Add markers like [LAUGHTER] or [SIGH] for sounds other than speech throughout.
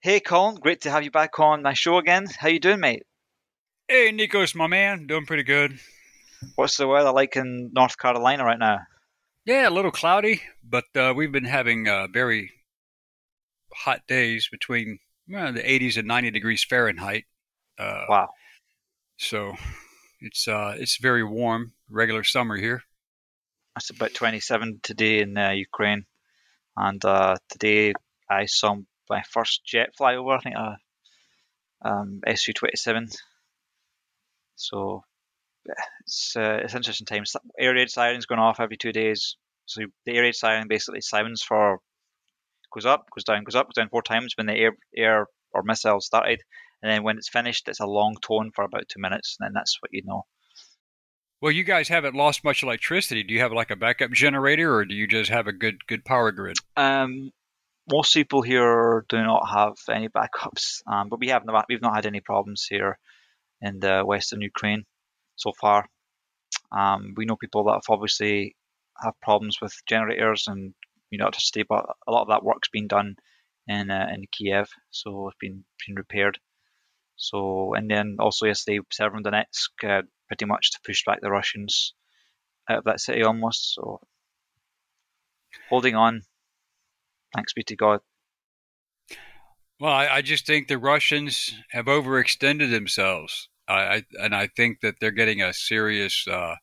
Hey, Colin, great to have you back on my show again. How you doing, mate? Hey, Nikos, my man, doing pretty good. What's the weather like in North Carolina right now? Yeah, a little cloudy, but uh, we've been having uh, very hot days between well, the 80s and 90 degrees Fahrenheit. Uh, Wow. So it's uh, it's very warm, regular summer here. It's about 27 today in uh, Ukraine, and uh, today I saw my first jet flyover. I think a um, Su-27. So it's uh, it's interesting times. Air raid sirens going off every two days. So the air raid siren basically sounds for goes up, goes down, goes up, goes down four times when the air air or missile started, and then when it's finished, it's a long tone for about two minutes, and then that's what you know. Well, you guys haven't lost much electricity. Do you have like a backup generator, or do you just have a good good power grid? Um, most people here do not have any backups, um, but we have not, we've not had any problems here in the western Ukraine so far. Um, we know people that have obviously have problems with generators and you know electricity, but a lot of that work's been done in uh, in Kiev, so it's been been repaired. So and then also yesterday, Severodonetsk uh, pretty much to push back the Russians out of that city almost. So holding on. Thanks be to God. Well, I, I just think the Russians have overextended themselves. I, and I think that they're getting a serious uh,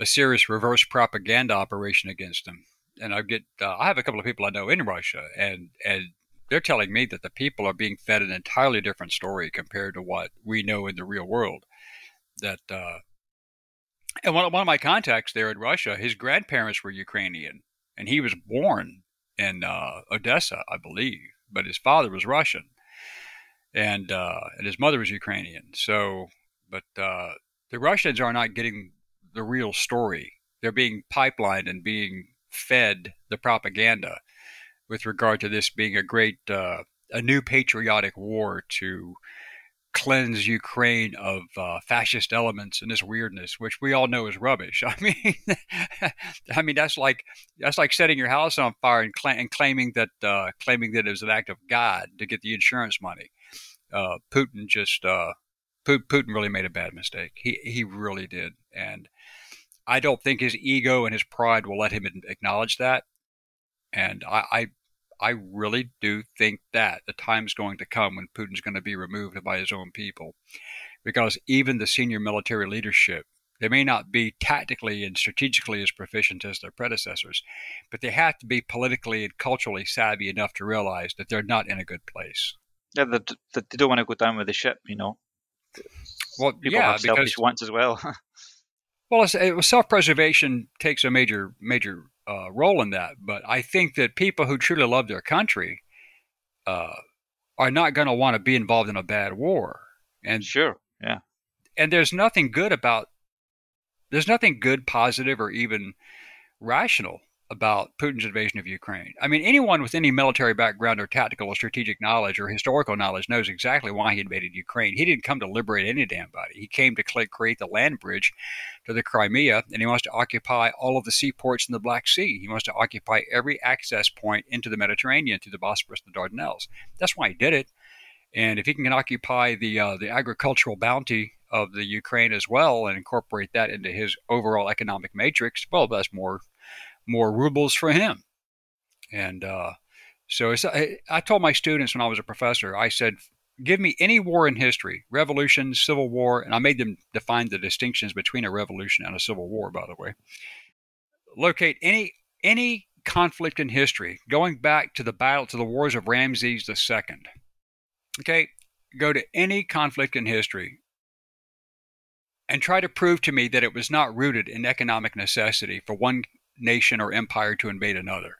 a serious reverse propaganda operation against them. And I get uh, I have a couple of people I know in Russia, and and they're telling me that the people are being fed an entirely different story compared to what we know in the real world. That uh, and one, one of my contacts there in Russia, his grandparents were Ukrainian, and he was born in uh, Odessa, I believe, but his father was Russian, and uh, and his mother was Ukrainian. So, but uh, the Russians are not getting the real story. They're being pipelined and being fed the propaganda with regard to this being a great, uh, a new patriotic war to cleanse Ukraine of uh, fascist elements and this weirdness, which we all know is rubbish. [LAUGHS] I mean, I mean that's like that's like setting your house on fire and, cla- and claiming that uh, claiming that it was an act of God to get the insurance money. Uh, Putin just uh, Putin really made a bad mistake. He he really did, and I don't think his ego and his pride will let him acknowledge that. And I, I I really do think that the time is going to come when Putin's going to be removed by his own people. Because even the senior military leadership, they may not be tactically and strategically as proficient as their predecessors, but they have to be politically and culturally savvy enough to realize that they're not in a good place. Yeah, they, they don't want to go down with the ship, you know. Well, People yeah, have selfish because wants as well. [LAUGHS] well, it, self-preservation takes a major major uh, role in that. But I think that people who truly love their country uh, are not going to want to be involved in a bad war. And sure, yeah. And there's nothing good about there's nothing good, positive, or even rational about Putin's invasion of Ukraine. I mean, anyone with any military background or tactical or strategic knowledge or historical knowledge knows exactly why he invaded Ukraine. He didn't come to liberate any damn body. He came to create the land bridge to the Crimea, and he wants to occupy all of the seaports in the Black Sea. He wants to occupy every access point into the Mediterranean through the Bosporus and the Dardanelles. That's why he did it. And if he can occupy the uh, the agricultural bounty of the Ukraine as well and incorporate that into his overall economic matrix, well, that's more more rubles for him. And uh, so I, I told my students when I was a professor, I said, give me any war in history, revolution, civil war, and I made them define the distinctions between a revolution and a civil war, by the way. Locate any any conflict in history going back to the battle to the wars of Ramses II. Okay, go to any conflict in history and try to prove to me that it was not rooted in economic necessity for one nation or empire to invade another.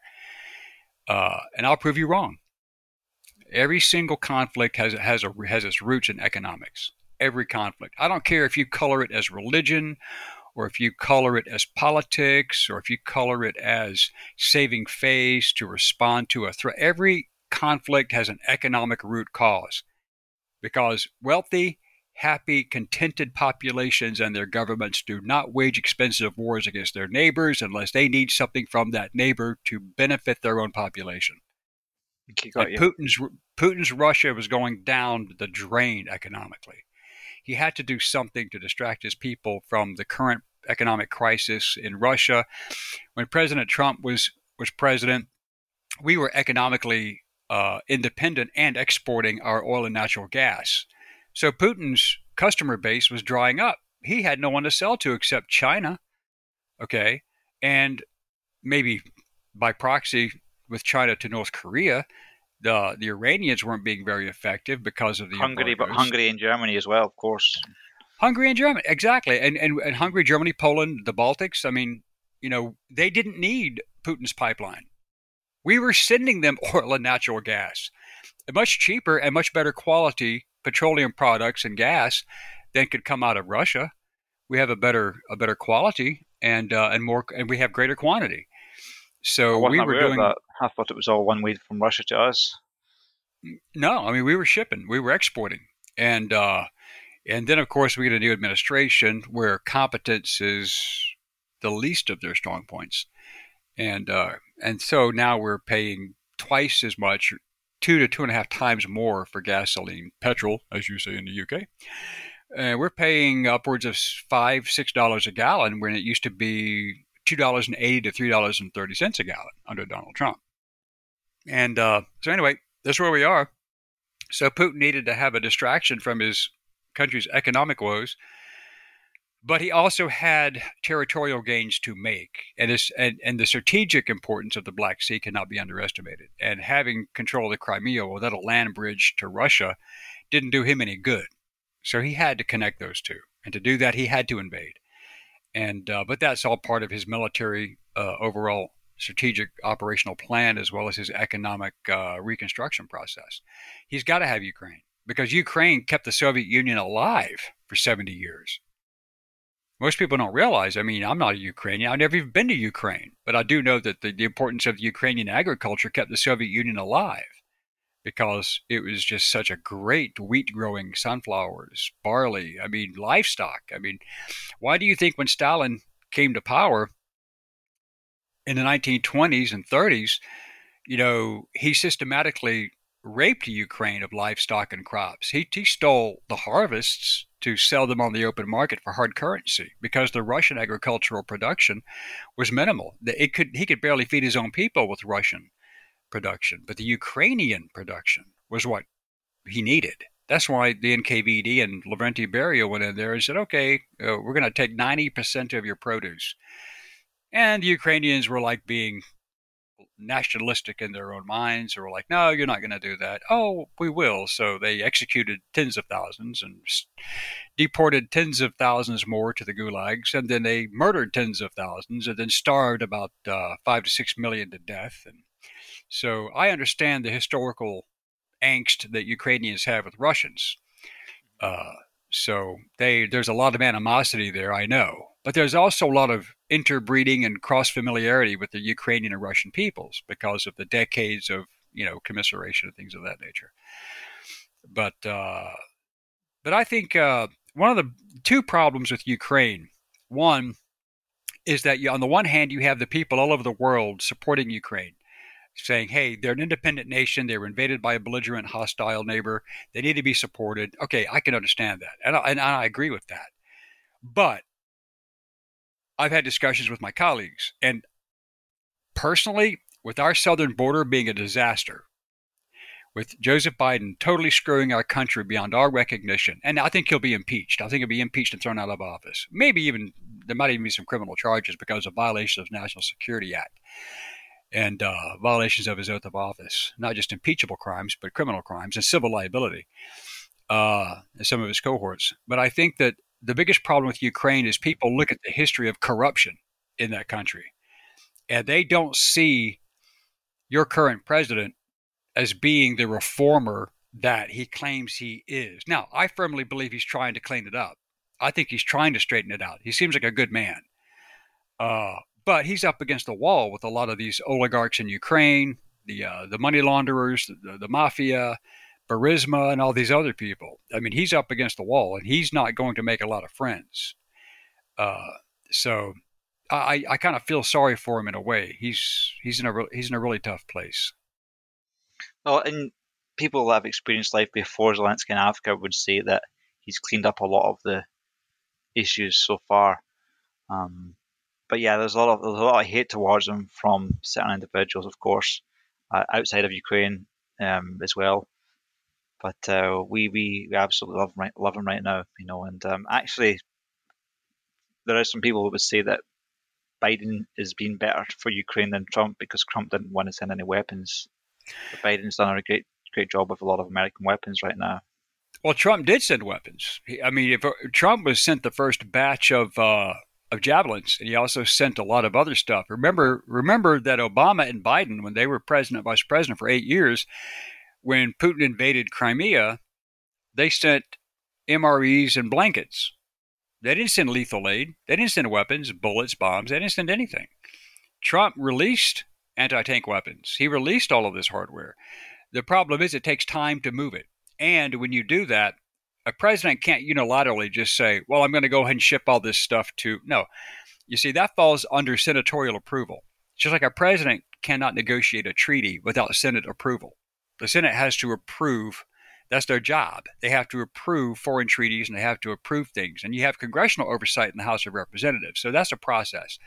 Uh, and I'll prove you wrong. Every single conflict has has a has its roots in economics. Every conflict. I don't care if you color it as religion, or if you color it as politics, or if you color it as saving face to respond to a threat. Every conflict has an economic root cause, because wealthy happy, contented populations and their governments do not wage expensive wars against their neighbors unless they need something from that neighbor to benefit their own population. Putin's Putin's Russia was going down the drain economically. He had to do something to distract his people from the current economic crisis in Russia. When President Trump was was president, we were economically uh, independent and exporting our oil and natural gas. So Putin's customer base was drying up. He had no one to sell to except China. Okay. And maybe by proxy with China to North Korea. The the Iranians weren't being very effective because of the Hungary, but Hungary and Germany as well, of course. Hungary and Germany, exactly, and, and and Hungary, Germany, Poland, the Baltics. I mean, you know, they didn't need Putin's pipeline. We were sending them [LAUGHS] oil and natural gas, much cheaper and much better quality petroleum products and gas than could come out of Russia. We have a better a better quality and uh, and more and we have greater quantity. So we were doing. That. I thought it was all one way from Russia to us. No, I mean we were shipping, we were exporting, and uh, and then of course we get a new administration where competence is the least of their strong points, and uh, and so now we're paying twice as much, two to two and a half times more for gasoline, petrol, as you say in the UK. And we're paying upwards of five, six dollars a gallon when it used to be two dollars and eighty to $3.30 a gallon under Donald Trump. And uh, so, anyway, that's where we are. So, Putin needed to have a distraction from his country's economic woes, but he also had territorial gains to make. And, this, and, and the strategic importance of the Black Sea cannot be underestimated. And having control of the Crimea without a land bridge to Russia didn't do him any good. So, he had to connect those two. And to do that, he had to invade and uh, but that's all part of his military uh, overall strategic operational plan as well as his economic uh, reconstruction process. He's got to have Ukraine because Ukraine kept the Soviet Union alive for 70 years. Most people don't realize. I mean, I'm not a Ukrainian. I've never even been to Ukraine, but I do know that the, the importance of Ukrainian agriculture kept the Soviet Union alive because it was just such a great wheat growing sunflowers, barley, I mean, livestock. I mean, why do you think when Stalin came to power in the 1920s and 30s, you know, he systematically raped Ukraine of livestock and crops. He, he stole the harvests to sell them on the open market for hard currency because the Russian agricultural production was minimal. It could he could barely feed his own people with Russian production, but the Ukrainian production was what he needed. That's why the NKVD and Lavrentiy Beria went in there and said, okay, uh, we're going to take 90% of your produce. And the Ukrainians were like being nationalistic in their own minds, or were like, no, you're not going to do that. Oh, we will. So they executed tens of thousands and deported tens of thousands more to the gulags, and then they murdered tens of thousands, and then starved about uh, five to six million to death. And so I understand the historical angst that Ukrainians have with Russians. Uh, so they there's a lot of animosity there, I know, but there's also a lot of interbreeding and cross familiarity with the Ukrainian and Russian peoples because of the decades of you know commiseration and things of that nature. But uh, but I think uh, one of the two problems with Ukraine, one is that you, on the one hand you have the people all over the world supporting Ukraine saying, hey, they're an independent nation. They were invaded by a belligerent, hostile neighbor. They need to be supported. Okay, I can understand that. And I, and I agree with that. But I've had discussions with my colleagues, and personally, with our southern border being a disaster, with Joseph Biden totally screwing our country beyond our recognition, and I think he'll be impeached. I think he'll be impeached and thrown out of office. Maybe even there might even be some criminal charges because of violations of National Security Act and uh, violations of his oath of office, not just impeachable crimes, but criminal crimes and civil liability, uh, some of his cohorts. But I think that the biggest problem with Ukraine is people look at the history of corruption in that country, and they don't see your current president as being the reformer that he claims he is. Now, I firmly believe he's trying to clean it up. I think he's trying to straighten it out. He seems like a good man. Uh, but he's up against the wall with a lot of these oligarchs in Ukraine, the uh, the money launderers, the, the mafia, Burisma, and all these other people. I mean, he's up against the wall, and he's not going to make a lot of friends. Uh, so I, I kind of feel sorry for him in a way. He's he's in a re- he's in a really tough place. Well, and people that have experienced life before Zelensky in Africa would say that he's cleaned up a lot of the issues so far. Um, but yeah, there's a lot of there's a lot of hate towards him from certain individuals, of course, uh, outside of Ukraine um, as well. But uh, we, we absolutely love him right, love right now, you know. And um, actually, there are some people who would say that Biden has been better for Ukraine than Trump because Trump didn't want to send any weapons. But Biden's done a great great job with a lot of American weapons right now. Well, Trump did send weapons. I mean, if uh, Trump was sent the first batch of uh, of javelins, and he also sent a lot of other stuff. Remember, remember that Obama and Biden, when they were president, vice president for eight years, when Putin invaded Crimea, they sent MREs and blankets. They didn't send lethal aid. They didn't send weapons, bullets, bombs. They didn't send anything. Trump released anti tank weapons. He released all of this hardware. The problem is it takes time to move it. And when you do that, a president can't unilaterally just say, well, I'm going to go ahead and ship all this stuff to. No. You see, that falls under senatorial approval. Just like a president cannot negotiate a treaty without Senate approval. The Senate has to approve. That's their job. They have to approve foreign treaties and they have to approve things. And you have congressional oversight in the House of Representatives. So that's a process.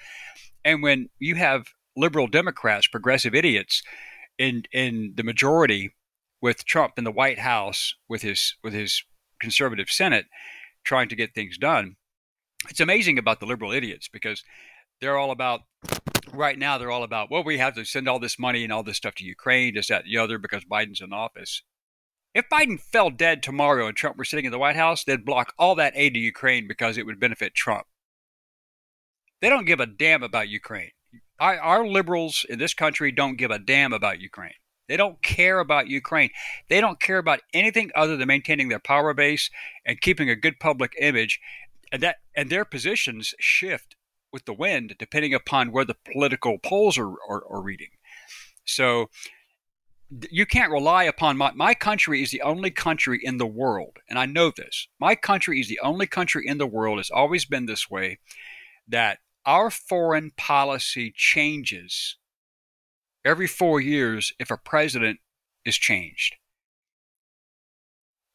And when you have liberal Democrats, progressive idiots, in in the majority with Trump in the White House with his with his conservative Senate trying to get things done. It's amazing about the liberal idiots because they're all about right now they're all about well we have to send all this money and all this stuff to Ukraine, just that the other because Biden's in office. If Biden fell dead tomorrow and Trump were sitting in the White House, they'd block all that aid to Ukraine because it would benefit Trump. They don't give a damn about Ukraine. Our, our liberals in this country don't give a damn about Ukraine. They don't care about Ukraine. They don't care about anything other than maintaining their power base and keeping a good public image. And that and their positions shift with the wind depending upon where the political polls are, are, are reading. So you can't rely upon my, my country is the only country in the world, and I know this. My country is the only country in the world, has always been this way, that our foreign policy changes every four years if a president is changed.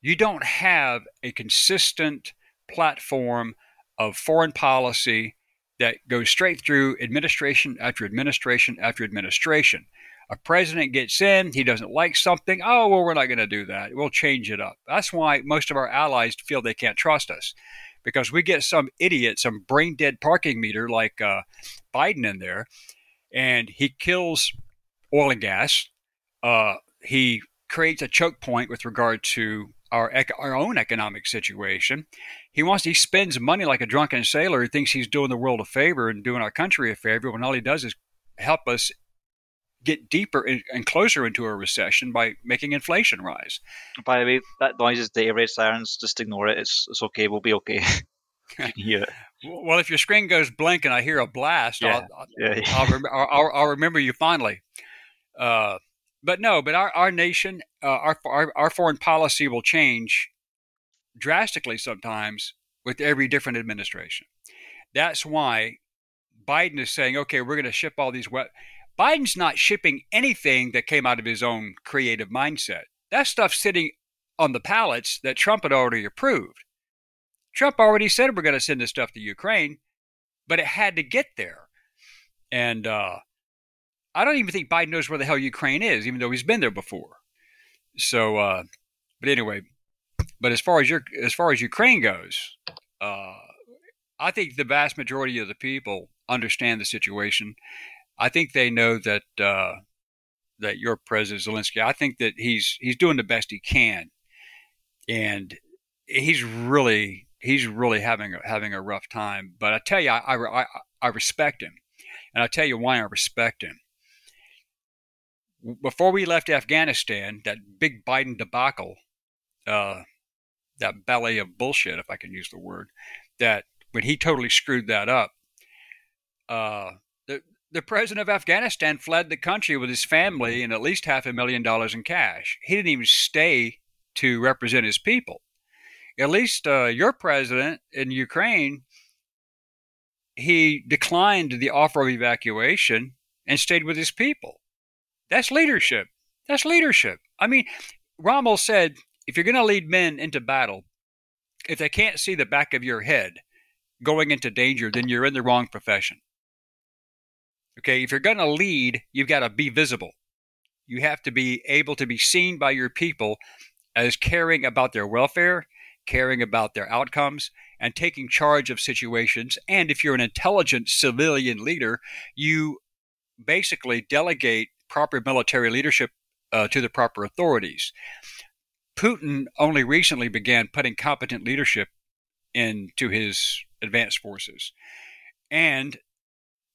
You don't have a consistent platform of foreign policy that goes straight through administration after administration after administration. A president gets in, he doesn't like something. Oh, well, we're not going to do that. We'll change it up. That's why most of our allies feel they can't trust us because we get some idiot, some brain dead parking meter like uh, Biden in there, and he kills oil and gas. Uh, he creates a choke point with regard to our our own economic situation. He wants he spends money like a drunken sailor. He thinks he's doing the world a favor and doing our country a favor when all he does is help us get deeper and closer into a recession by making inflation rise. By the way, that noise is data rate sirens. Just ignore it. It's it's okay. We'll be okay. [LAUGHS] hear it. [LAUGHS] Well, if your screen goes blank and I hear a blast, yeah. I'll, yeah, yeah. I'll, I'll, I'll, remember you finally. Uh, but no, but our, our nation, uh, our, our, our foreign policy will change drastically sometimes with every different administration. That's why Biden is saying, okay, we're going to ship all these weapons. Biden's not shipping anything that came out of his own creative mindset. That stuff's sitting on the pallets that Trump had already approved. Trump already said we're going to send this stuff to Ukraine, but it had to get there. And uh, I don't even think Biden knows where the hell Ukraine is, even though he's been there before. So, uh, but anyway, but as far as your as far as Ukraine goes, uh, I think the vast majority of the people understand the situation. I think they know that uh, that your president Zelensky. I think that he's he's doing the best he can, and he's really he's really having a, having a rough time. But I tell you, I, I, I respect him, and I tell you why I respect him before we left Afghanistan, that big Biden debacle, uh, that ballet of bullshit, if I can use the word, that when he totally screwed that up, uh, the the president of Afghanistan fled the country with his family and at least half a million dollars in cash. He didn't even stay to represent his people. At least uh, your president in Ukraine, he declined the offer of evacuation and stayed with his people. That's leadership. That's leadership. I mean, Rommel said, if you're going to lead men into battle, if they can't see the back of your head going into danger, then you're in the wrong profession. Okay, if you're going to lead, you've got to be visible. You have to be able to be seen by your people as caring about their welfare, caring about their outcomes, and taking charge of situations. And if you're an intelligent civilian leader, you basically delegate proper military leadership uh, to the proper authorities. Putin only recently began putting competent leadership into his advanced forces. And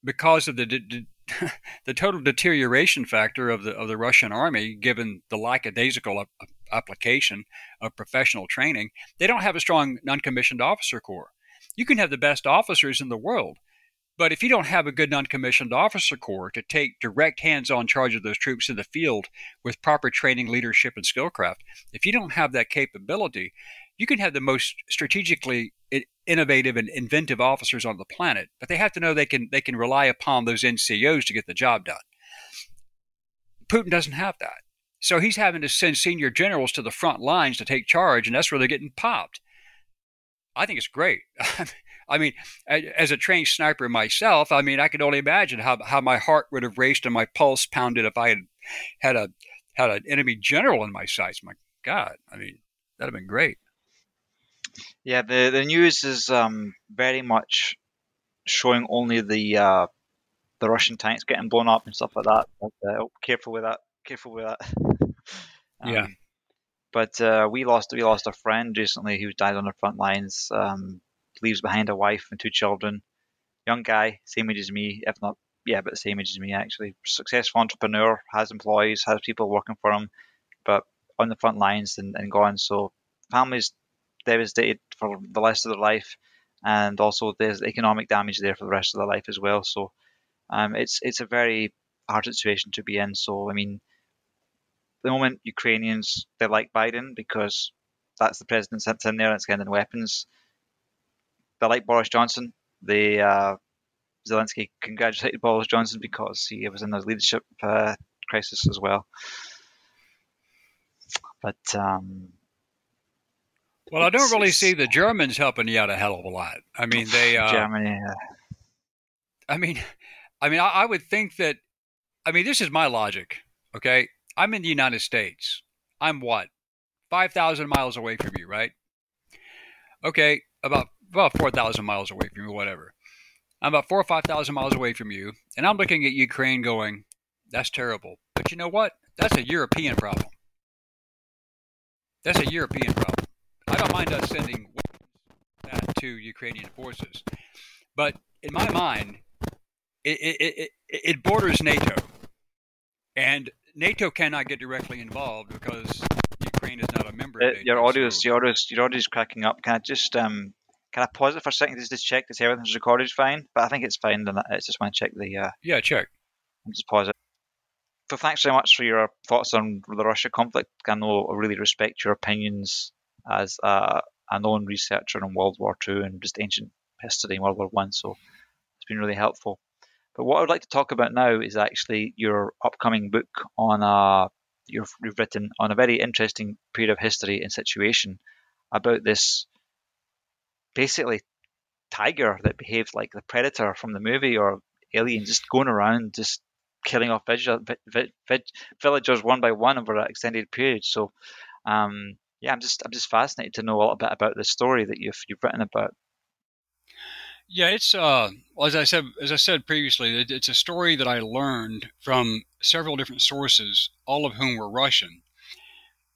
because of the de- de- [LAUGHS] the total deterioration factor of the of the Russian army, given the lackadaisical ap- application of professional training, they don't have a strong non-commissioned officer corps. You can have the best officers in the world, but if you don't have a good non-commissioned officer corps to take direct hands-on charge of those troops in the field with proper training, leadership, and skillcraft, if you don't have that capability, you can have the most strategically innovative and inventive officers on the planet, but they have to know they can they can rely upon those NCOs to get the job done. Putin doesn't have that. So he's having to send senior generals to the front lines to take charge, and that's where they're getting popped. I think it's great. [LAUGHS] I mean, as a trained sniper myself, I mean, I could only imagine how, how my heart would have raced and my pulse pounded if I had had a had an enemy general in my sights. My God, I mean, that'd have been great. Yeah, the the news is um, very much showing only the uh, the Russian tanks getting blown up and stuff like that. But, uh, oh, careful with that. Careful with that. [LAUGHS] um, yeah. But uh, we lost we lost a friend recently who died on the front lines. Um, leaves behind a wife and two children. Young guy, same age as me, if not, yeah, but same age as me actually. Successful entrepreneur, has employees, has people working for him, but on the front lines and, and gone. So families devastated for the rest of their life, and also there's economic damage there for the rest of their life as well. So um, it's it's a very hard situation to be in. So I mean, the moment Ukrainians they like Biden because that's the president sits in there and it's getting weapons they like Boris Johnson. They uh, Zelensky congratulated Boris Johnson because he was in the leadership uh, crisis as well. But um, well, I don't really see the Germans helping you out a hell of a lot. I mean, [SIGHS] they uh, Germany. I mean, [LAUGHS] I mean, I, I would think that. I mean, this is my logic. Okay, I'm in the United States. I'm what, five thousand miles away from you, right? Okay, about about 4,000 miles away from you, whatever. I'm about four or 5,000 miles away from you, and I'm looking at Ukraine going, that's terrible. But you know what? That's a European problem. That's a European problem. I don't mind us sending that to Ukrainian forces. But in my mind, it, it, it, it borders NATO. And NATO cannot get directly involved because Ukraine is not a member of uh, NATO. Your audio so. your your audio is cracking up. Can I just um, can I pause it for a second just to check to see everything's recorded fine? But I think it's fine. Then I just want to check the. Uh, yeah, check. Just pause it. So thanks very much for your thoughts on the Russia conflict. I know I really respect your opinions as a, a known researcher in World War II and just ancient history in World War One. So it's been really helpful. But what I would like to talk about now is actually your upcoming book on a you've, you've written on a very interesting period of history and situation about this basically tiger that behaved like the predator from the movie or alien, just going around just killing off villagers one by one over an extended period. So, um, yeah, I'm just I'm just fascinated to know a little bit about the story that you've you've written about. Yeah, it's uh, well, as I said as I said previously, it, it's a story that I learned from several different sources, all of whom were Russian.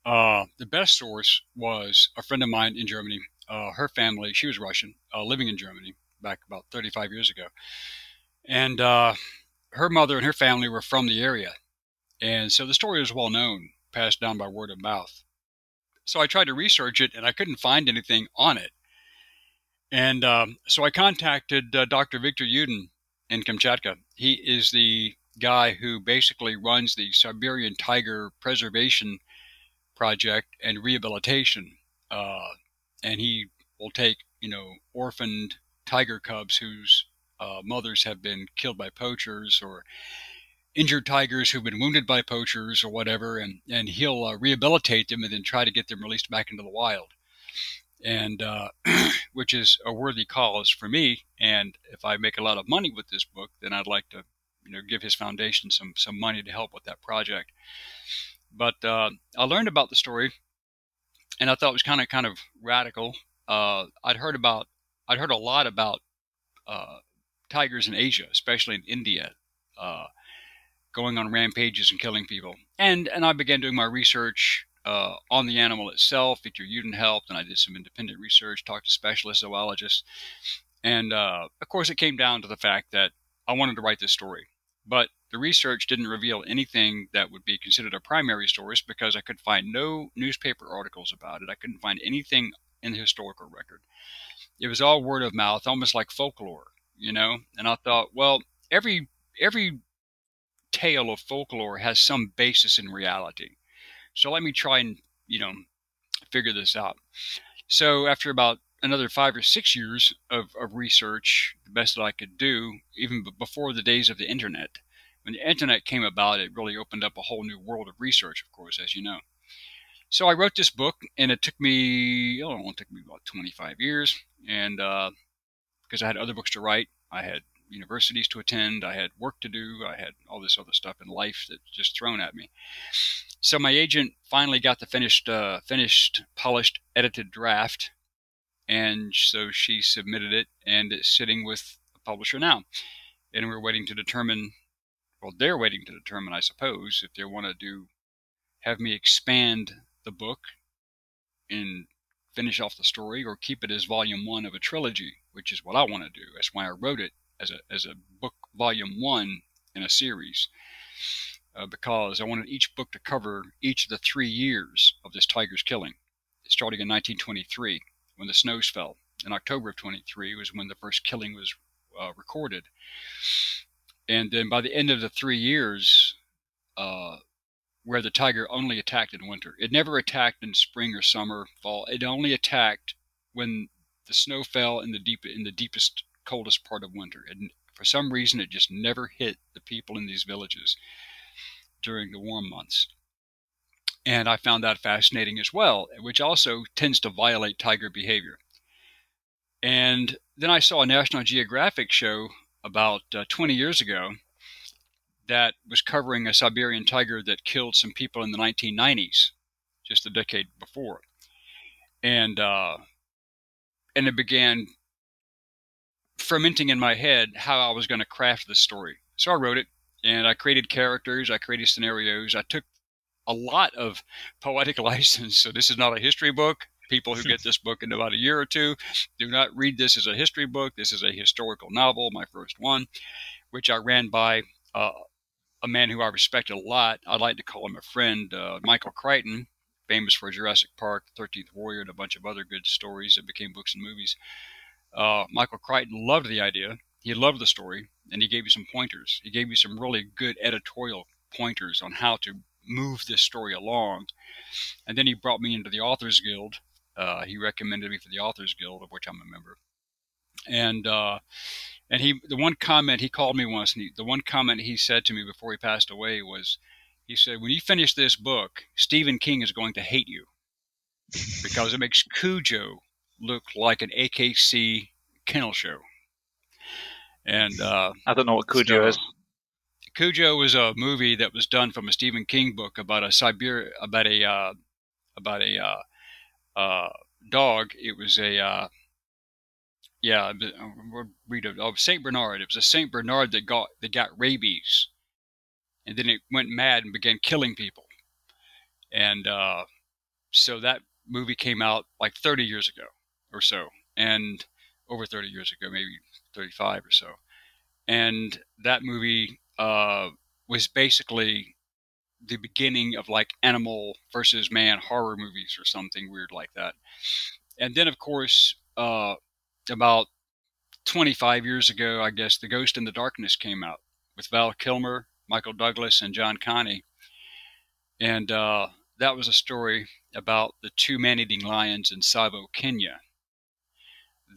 Uh, the best source was a friend of mine in Germany uh, her family, she was Russian, uh, living in Germany back about 35 years ago. And uh, her mother and her family were from the area. And so the story was well known, passed down by word of mouth. So I tried to research it and I couldn't find anything on it. And um, so I contacted uh, Dr. Victor Yudin in Kamchatka. He is the guy who basically runs the Siberian tiger preservation project and rehabilitation. Uh, and he will take you know orphaned tiger cubs whose uh, mothers have been killed by poachers or injured tigers who've been wounded by poachers or whatever, and and he'll uh, rehabilitate them and then try to get them released back into the wild, and uh, [CLEARS THROAT] which is a worthy cause for me. And if I make a lot of money with this book, then I'd like to, you know, give his foundation some some money to help with that project. But uh, I learned about the story, and I thought it was kind of kind of radical. Uh, I'd heard about I'd heard a lot about uh, tigers in Asia, especially in India uh, going on rampages and killing people. And and I began doing my research uh, on the animal itself. Victor Yudin helped, and I did some independent research, talked to specialist zoologists, and uh, of course it came down to the fact that I wanted to write this story, but the research didn't reveal anything that would be considered a primary source because I could find no newspaper articles about it. I couldn't find anything in the historical record. It was all word of mouth, almost like folklore, you know. And I thought, well, every every tale of folklore has some basis in reality. So let me try and, you know, figure this out. So after about another five or six years of, of research, the best that I could do, even before the days of the internet, when the internet came about, it really opened up a whole new world of research, of course, as you know. So I wrote this book, and it took me, oh, it took me about 25 years, and because uh, I had other books to write, I had universities to attend. I had work to do. I had all this other stuff in life that just thrown at me. So my agent finally got the finished, uh, finished, polished, edited draft, and so she submitted it, and it's sitting with a publisher now, and we're waiting to determine. Well, they're waiting to determine, I suppose, if they want to do have me expand the book and finish off the story or keep it as volume one of a trilogy, which is what I want to do. That's why I wrote it as a as a book volume one in a series uh, because I wanted each book to cover each of the three years of this tiger's killing, starting in 1923 when the snows fell. In October of 23 was when the first killing was uh, recorded, and then by the end of the three years. Uh, where the tiger only attacked in winter. It never attacked in spring or summer, fall. It only attacked when the snow fell in the deep in the deepest coldest part of winter. And for some reason, it just never hit the people in these villages during the warm months. And I found that fascinating as well, which also tends to violate tiger behavior. And then I saw a National Geographic show about uh, 20 years ago that was covering a Siberian tiger that killed some people in the 1990s, just a decade before. And uh, and it began fermenting in my head how I was going to craft the story. So I wrote it and I created characters, I created scenarios. I took a lot of poetic [LAUGHS] license. So this is not a history book. People who get this book in about a year or two do not read this as a history book. This is a historical novel, my first one, which I ran by uh, a man who I respected a lot. I'd like to call him a friend, uh, Michael Crichton, famous for Jurassic Park, 13th Warrior, and a bunch of other good stories that became books and movies. Uh, Michael Crichton loved the idea. He loved the story, and he gave me some pointers. He gave me some really good editorial pointers on how to move this story along. And then he brought me into the Authors Guild. Uh, he recommended me for the Authors Guild, of which I'm a member. And uh, and he, the one comment he called me once, and he, the one comment he said to me before he passed away was, he said, "When you finish this book, Stephen King is going to hate you because it makes Cujo look like an AKC kennel show. And uh, I don't know what Cujo so, is. Cujo was a movie that was done from a Stephen King book about a Siberia about a uh, about a uh, uh dog. It was a uh, yeah, read of oh, Saint Bernard. It was a Saint Bernard that got that got rabies, and then it went mad and began killing people. And uh, so that movie came out like 30 years ago or so, and over 30 years ago, maybe 35 or so. And that movie uh, was basically the beginning of like animal versus man horror movies or something weird like that. And then, of course, uh, about 25 years ago, I guess, The Ghost and the Darkness came out with Val Kilmer, Michael Douglas, and John Kani. And uh, that was a story about the two man eating lions in Tsavo, Kenya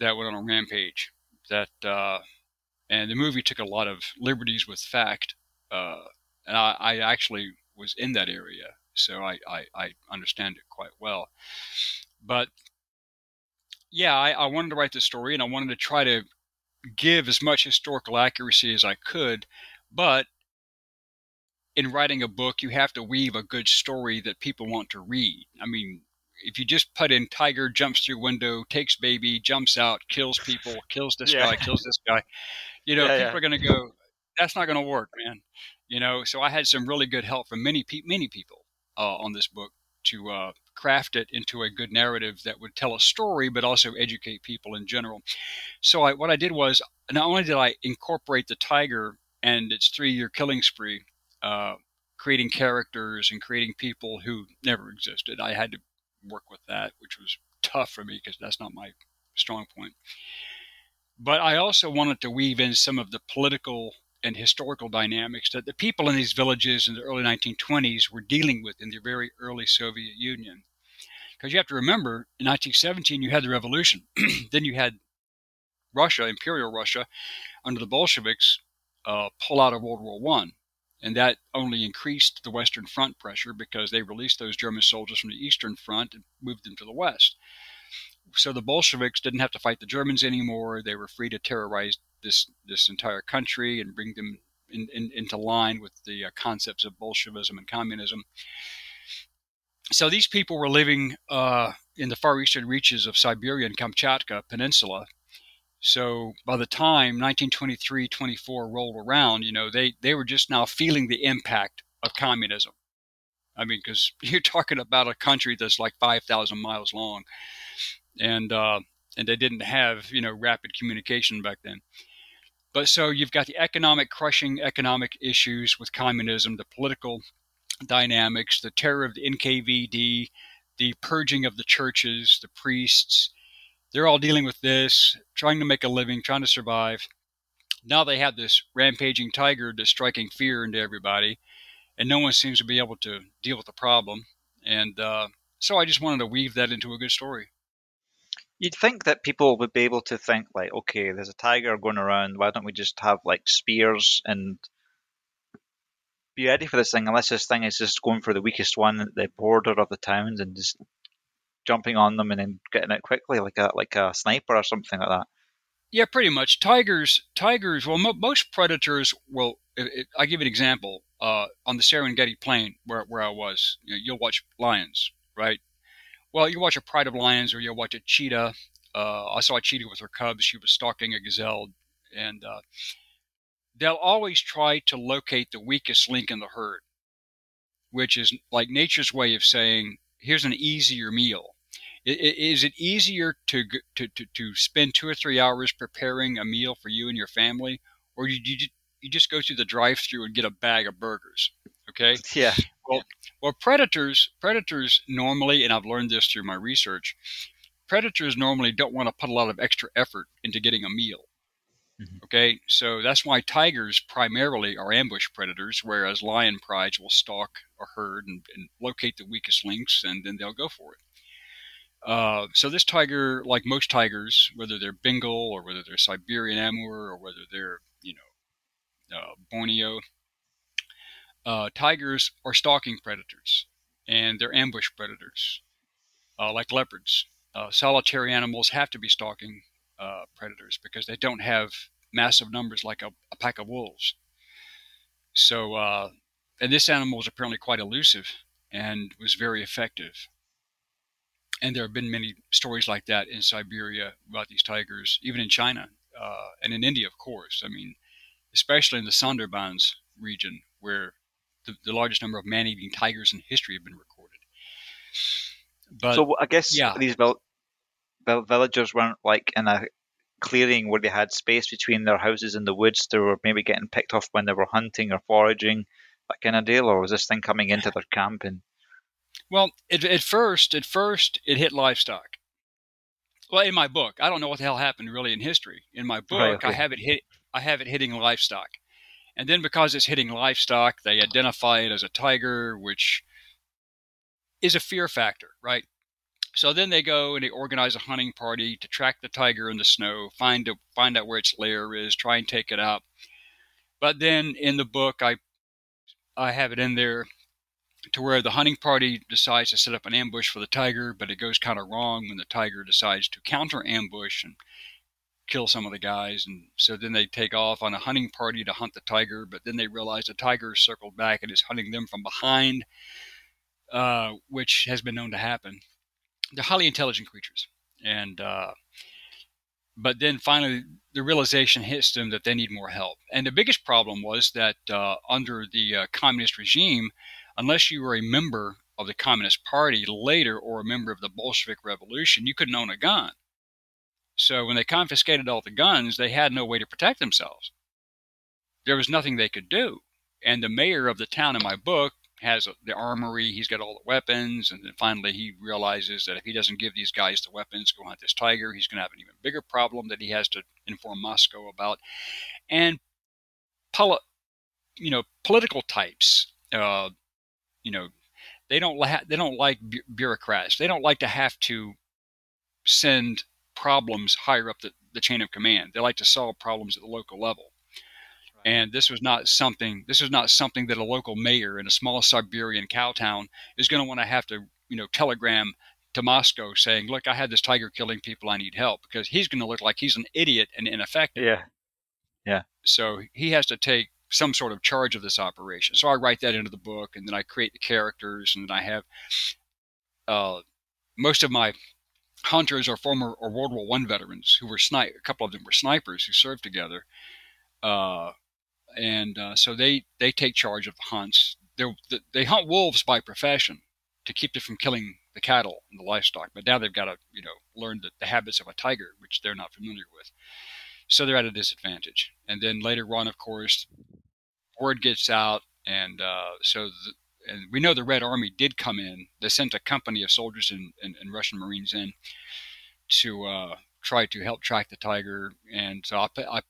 that went on a rampage. That uh, and the movie took a lot of liberties with fact, uh, and I, I actually was in that area, so I, I, I understand it quite well. But yeah, I, I wanted to write this story, and I wanted to try to give as much historical accuracy as I could, but in writing a book, you have to weave a good story that people want to read. I mean, if you just put in tiger jumps through window, takes baby, jumps out, kills people, [LAUGHS] kills this yeah. guy, kills this guy, you know, yeah, people yeah. are going to go, that's not going to work, man. You know, so I had some really good help from many, pe- many people uh, on this book to uh, craft it into a good narrative that would tell a story, but also educate people in general. So I, what I did was not only did I incorporate the tiger and its three-year killing spree, uh, creating characters and creating people who never existed. I had to work with that, which was tough for me because that's not my strong point. But I also wanted to weave in some of the political and historical dynamics that the people in these villages in the early 1920s were dealing with in the very early Soviet Union. Because you have to remember, in 1917, you had the revolution. [CLEARS THROAT] then you had Russia, Imperial Russia, under the Bolsheviks, uh, pull out of World War One, and that only increased the Western Front pressure because they released those German soldiers from the Eastern Front and moved them to the West. So the Bolsheviks didn't have to fight the Germans anymore. They were free to terrorize this this entire country and bring them in, in, into line with the uh, concepts of Bolshevism and communism. So these people were living uh, in the far eastern reaches of Siberia and Kamchatka Peninsula. So by the time 1923, 24 rolled around, you know, they, they were just now feeling the impact of communism. I mean, because [LAUGHS] you're talking about a country that's like 5,000 miles long, and uh, and they didn't have you know rapid communication back then. But so you've got the economic crushing economic issues with communism, the political dynamics, the terror of the NKVD, the purging of the churches, the priests. They're all dealing with this, trying to make a living, trying to survive. Now they have this rampaging tiger that's striking fear into everybody, and no one seems to be able to deal with the problem. And uh, so I just wanted to weave that into a good story. You'd think that people would be able to think like, okay, there's a tiger going around. Why don't we just have like spears and be ready for this thing? Unless this thing is just going for the weakest one at the border of the towns and just jumping on them and then getting it quickly, like a like a sniper or something like that. Yeah, pretty much. Tigers, tigers. Well, mo- most predators will. It, it, I give an example. Uh, on the Serengeti Plain, where where I was, you know, you'll watch lions, right? Well, you watch a pride of lions or you'll watch a cheetah. Uh, I saw a cheetah with her cubs. She was stalking a gazelle. And uh, they'll always try to locate the weakest link in the herd, which is like nature's way of saying, here's an easier meal. Is it easier to, to, to, to spend two or three hours preparing a meal for you and your family? Or do you, you just go through the drive through and get a bag of burgers? Okay. [LAUGHS] Yeah. Well, well, predators predators normally, and I've learned this through my research, predators normally don't want to put a lot of extra effort into getting a meal. Mm-hmm. Okay, so that's why tigers primarily are ambush predators, whereas lion prides will stalk a herd and, and locate the weakest links, and then they'll go for it. Uh, so this tiger, like most tigers, whether they're Bengal or whether they're Siberian Amur or whether they're you know uh, Borneo, uh, tigers are stalking predators and they're ambush predators, uh, like leopards. Uh, solitary animals have to be stalking uh, predators because they don't have massive numbers like a, a pack of wolves. So, and this animal was apparently quite elusive and was very effective. And there have been many stories like that in Siberia about these tigers, even in China uh, and in India, of course. I mean, especially in the Sundarbans region, where the, the largest number of man-eating tigers in history have been recorded. But so I guess yeah. these vill- villagers weren't like in a clearing where they had space between their houses and the woods. They were maybe getting picked off when they were hunting or foraging, that kind of deal. Or was this thing coming into their camp? And well, it, at first, at first, it hit livestock. Well, in my book, I don't know what the hell happened really in history. In my book, right, okay. I have it hit. I have it hitting livestock. And then because it's hitting livestock, they identify it as a tiger, which is a fear factor, right? So then they go and they organize a hunting party to track the tiger in the snow, find a, find out where its lair is, try and take it out. But then in the book, I I have it in there to where the hunting party decides to set up an ambush for the tiger, but it goes kind of wrong when the tiger decides to counter ambush and kill some of the guys. And so then they take off on a hunting party to hunt the tiger, but then they realize the tiger circled back and is hunting them from behind, uh, which has been known to happen. They're highly intelligent creatures. And, uh, but then finally the realization hits them that they need more help. And the biggest problem was that uh, under the uh, communist regime, unless you were a member of the Communist Party later or a member of the Bolshevik Revolution, you couldn't own a gun. So when they confiscated all the guns, they had no way to protect themselves. There was nothing they could do. And the mayor of the town in my book has the armory, he's got all the weapons, and then finally he realizes that if he doesn't give these guys the weapons to go hunt this tiger, he's going to have an even bigger problem that he has to inform Moscow about. And, poli- you know, political types, uh, you know, they don't la- they don't like bu- bureaucrats. They don't like to have to send problems higher up the, the chain of command. They like to solve problems at the local level. And this was not something. This was not something that a local mayor in a small Siberian cow town is going to want to have to, you know, telegram to Moscow saying, "Look, I had this tiger killing people. I need help," because he's going to look like he's an idiot and ineffective. Yeah. Yeah. So he has to take some sort of charge of this operation. So I write that into the book, and then I create the characters, and then I have uh, most of my hunters are former or World War One veterans who were snipe. A couple of them were snipers who served together, uh, and uh, so they they take charge of the hunts. They're, they hunt wolves by profession to keep them from killing the cattle and the livestock. But now they've got to you know learn the, the habits of a tiger, which they're not familiar with. So they're at a disadvantage. And then later on, of course, word gets out, and uh, so the, and we know the Red Army did come in. They sent a company of soldiers and, and, and Russian Marines in to uh, try to help track the tiger. And so I put, I,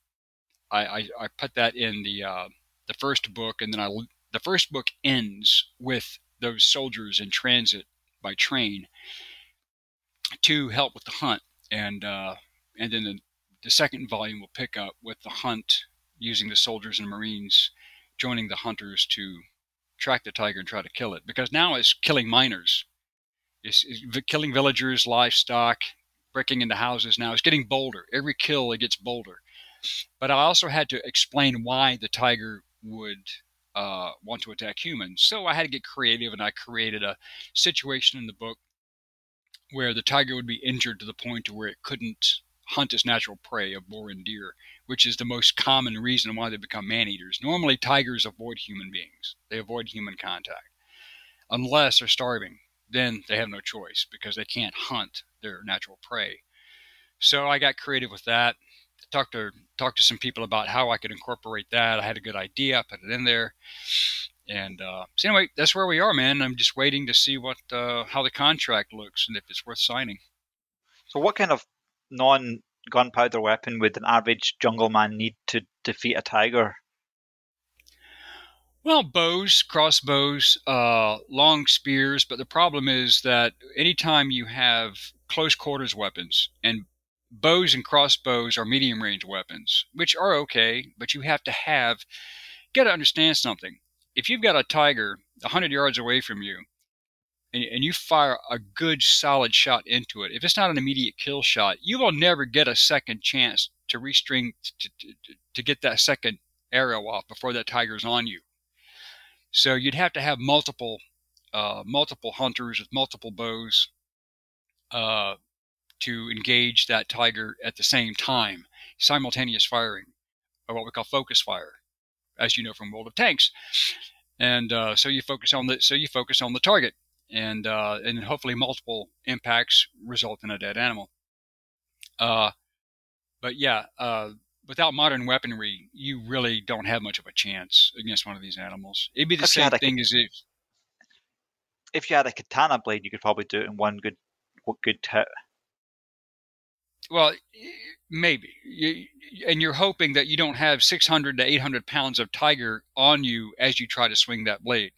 I, I put that in the uh, the first book, and then I the first book ends with those soldiers in transit by train to help with the hunt, and uh, and then the, the second volume will pick up with the hunt using the soldiers and Marines joining the hunters to track the tiger and try to kill it because now it's killing miners. It's, it's killing villagers, livestock, breaking into houses now. It's getting bolder. Every kill, it gets bolder. But I also had to explain why the tiger would uh, want to attack humans. So I had to get creative, and I created a situation in the book where the tiger would be injured to the point to where it couldn't hunt its natural prey of boar and deer, which is the most common reason why they become man eaters. Normally, tigers avoid human beings, they avoid human contact. Unless they're starving, then they have no choice because they can't hunt their natural prey. So I got creative with that. Talked to talked to some people about how I could incorporate that. I had a good idea, put it in there, and uh, so anyway, that's where we are, man. I'm just waiting to see what uh, how the contract looks and if it's worth signing. So, what kind of non gunpowder weapon would an average jungle man need to defeat a tiger? Well, bows, crossbows, uh, long spears, but the problem is that anytime you have close quarters weapons, and bows and crossbows are medium range weapons, which are okay, but you have to have, you got to understand something. If you've got a tiger 100 yards away from you, and, and you fire a good solid shot into it, if it's not an immediate kill shot, you will never get a second chance to restring to, to, to get that second arrow off before that tiger's on you. So you'd have to have multiple uh, multiple hunters with multiple bows uh, to engage that tiger at the same time, simultaneous firing, or what we call focus fire, as you know from World of Tanks. And uh, so you focus on the so you focus on the target and uh, and hopefully multiple impacts result in a dead animal. Uh, but yeah, uh, without modern weaponry, you really don't have much of a chance against one of these animals. It'd be the if same thing as if if you had a katana blade, you could probably do it in one good good hit. Well, maybe, you, and you're hoping that you don't have 600 to 800 pounds of tiger on you as you try to swing that blade,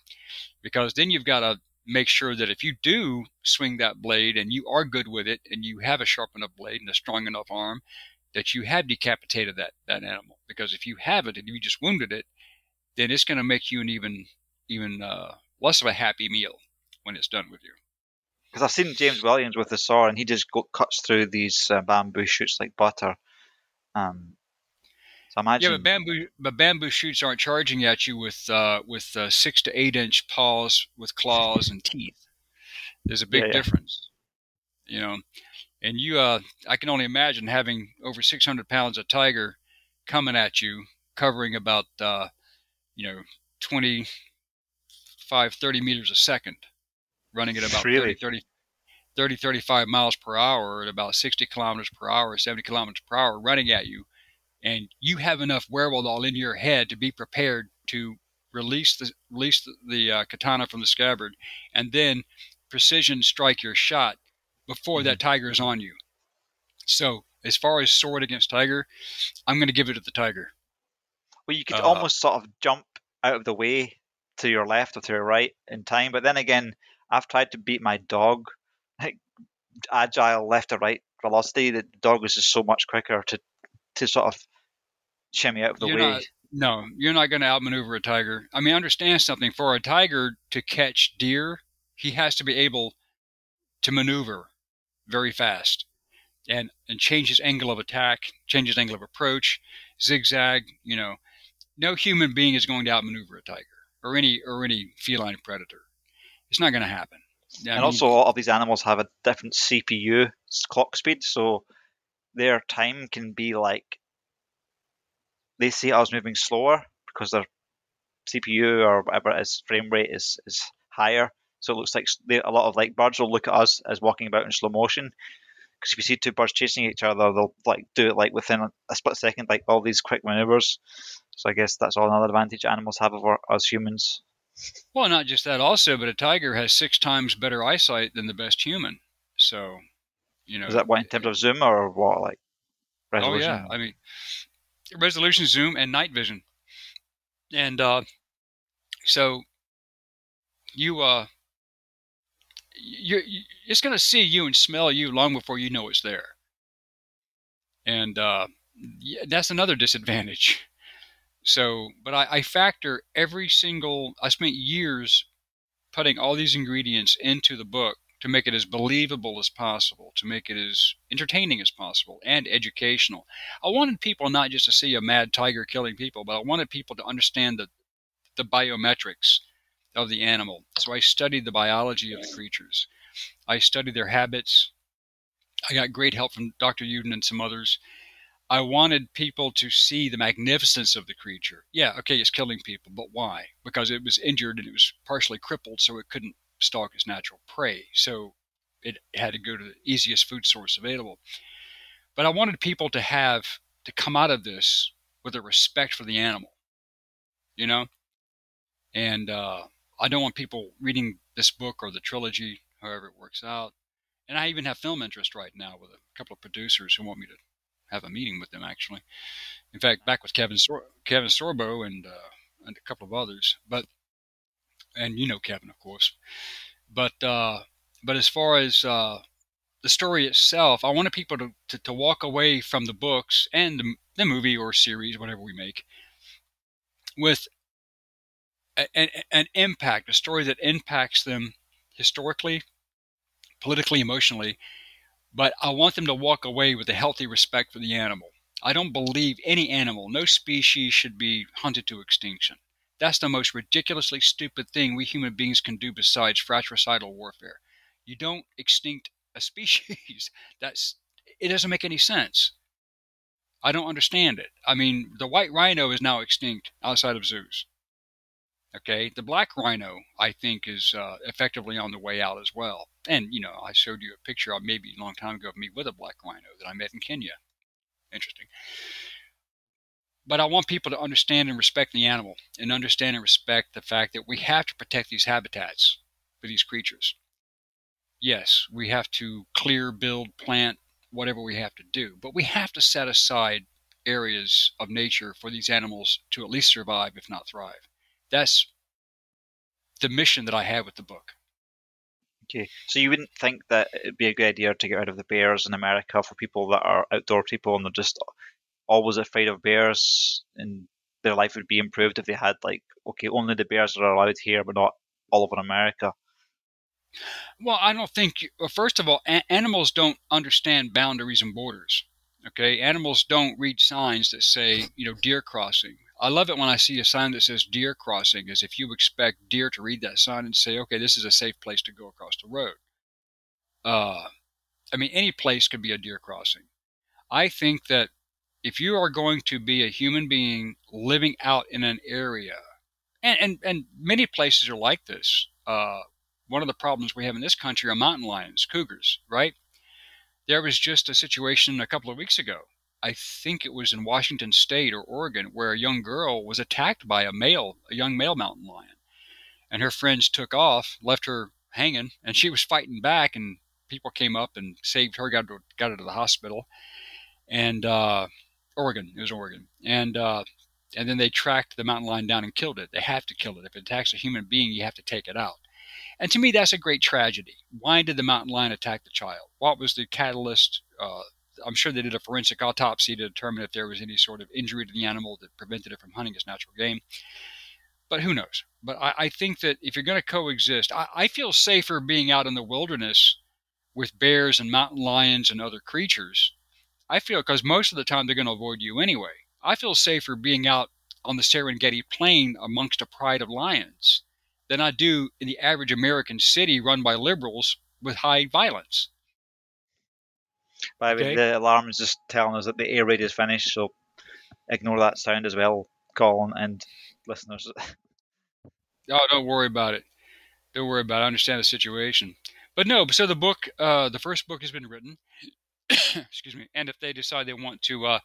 because then you've got to make sure that if you do swing that blade and you are good with it and you have a sharp enough blade and a strong enough arm, that you have decapitated that, that animal. Because if you haven't and you just wounded it, then it's going to make you an even even uh, less of a happy meal when it's done with you. Because I've seen James Williams with the saw, and he just go, cuts through these uh, bamboo shoots like butter. Um, so imagine. Yeah, but bamboo, but bamboo shoots aren't charging at you with uh, with uh, six to eight inch paws with claws and teeth. There's a big yeah, yeah. difference, you know. And you, uh, I can only imagine having over 600 pounds of tiger coming at you, covering about, uh, you know, 25, 30 meters a second, running at about really? 30, 30, 30, 35 miles per hour at about 60 kilometers per hour, 70 kilometers per hour, running at you and you have enough wherewithal in your head to be prepared to release the release the, the uh, katana from the scabbard, and then precision strike your shot before mm-hmm. that tiger is on you. So, as far as sword against tiger, I'm going to give it to the tiger. Well, you could uh, almost sort of jump out of the way to your left or to your right in time, but then again, I've tried to beat my dog, like agile left to right velocity. The dog is just so much quicker to to sort of shimmy out of the you're way. Not, no, you're not going to outmaneuver a tiger. I mean, understand something. For a tiger to catch deer, he has to be able to maneuver very fast and and change his angle of attack, change his angle of approach, zigzag. You know, no human being is going to outmaneuver a tiger or any or any feline predator. It's not going to happen. I and mean, also, all of these animals have a different CPU clock speed, so their time can be like they see us moving slower because their CPU or whatever is frame rate is is higher. So it looks like they, a lot of like birds will look at us as walking about in slow motion. Because if you see two birds chasing each other, they'll like do it like within a, a split second, like all these quick maneuvers. So I guess that's all another advantage animals have over us humans. Well, not just that, also, but a tiger has six times better eyesight than the best human. So, you know, is that what in terms of zoom or what? Like resolution? Oh yeah, I mean, resolution zoom and night vision. And uh, so you uh you it's going to see you and smell you long before you know it's there. And uh, that's another disadvantage. So, but I, I factor every single. I spent years putting all these ingredients into the book to make it as believable as possible, to make it as entertaining as possible and educational. I wanted people not just to see a mad tiger killing people, but I wanted people to understand the, the biometrics of the animal. So I studied the biology of the creatures. I studied their habits. I got great help from Dr. Yudin and some others. I wanted people to see the magnificence of the creature. Yeah, okay, it's killing people, but why? Because it was injured and it was partially crippled, so it couldn't stalk its natural prey. So it had to go to the easiest food source available. But I wanted people to have to come out of this with a respect for the animal, you know? And uh, I don't want people reading this book or the trilogy, however it works out. And I even have film interest right now with a couple of producers who want me to have a meeting with them, actually. In fact, back with Kevin Sor- Kevin Sorbo and uh, and a couple of others. But and you know Kevin, of course. But uh, but as far as uh, the story itself, I wanted people to, to, to walk away from the books and the, the, movie or series, whatever we make, with an, an impact, a story that impacts them historically, politically, emotionally. But I want them to walk away with a healthy respect for the animal. I don't believe any animal, no species should be hunted to extinction. That's the most ridiculously stupid thing we human beings can do besides fratricidal warfare. You don't extinct a [LAUGHS] species. That's it doesn't make any sense. I don't understand it. I mean, the white rhino is now extinct outside of zoos. Okay, the black rhino, I think, is uh, effectively on the way out as well. And you know, I showed you a picture of maybe a long time ago of me with a black rhino that I met in Kenya. Interesting but I want people to understand and respect the animal and understand and respect the fact that we have to protect these habitats for these creatures. Yes, we have to clear, build, plant, whatever we have to do, but we have to set aside areas of nature for these animals to at least survive, if not thrive. That's the mission that I have with the book. Okay, so you wouldn't think that it'd be a good idea to get rid of the bears in America for people that are outdoor people and they're just always afraid of bears and their life would be improved if they had like okay, only the bears are allowed here, but not all over America. Well, I don't think. Well, first of all, a- animals don't understand boundaries and borders. Okay, animals don't read signs that say, you know, deer crossing. I love it when I see a sign that says deer crossing, as if you expect deer to read that sign and say, okay, this is a safe place to go across the road. Uh, I mean, any place could be a deer crossing. I think that if you are going to be a human being living out in an area, and, and, and many places are like this. Uh, one of the problems we have in this country are mountain lions, cougars, right? There was just a situation a couple of weeks ago. I think it was in Washington State or Oregon where a young girl was attacked by a male, a young male mountain lion, and her friends took off, left her hanging, and she was fighting back, and people came up and saved her, got her, got her to the hospital, and uh, Oregon, it was Oregon, and uh, and then they tracked the mountain lion down and killed it. They have to kill it. If it attacks a human being, you have to take it out. And to me, that's a great tragedy. Why did the mountain lion attack the child? What was the catalyst? Uh, I'm sure they did a forensic autopsy to determine if there was any sort of injury to the animal that prevented it from hunting its natural game. But who knows? But I, I think that if you're going to coexist, I, I feel safer being out in the wilderness with bears and mountain lions and other creatures. I feel because most of the time they're going to avoid you anyway. I feel safer being out on the Serengeti Plain amongst a pride of lions than I do in the average American city run by liberals with high violence. By the way, Okay. the alarm is just telling us that the air raid is finished, so ignore that sound as well, Colin and listeners. [LAUGHS] Oh, don't worry about it. Don't worry about it. I understand the situation. But no, so the book, uh, the first book has been written. [COUGHS] Excuse me. And if they decide they want to uh,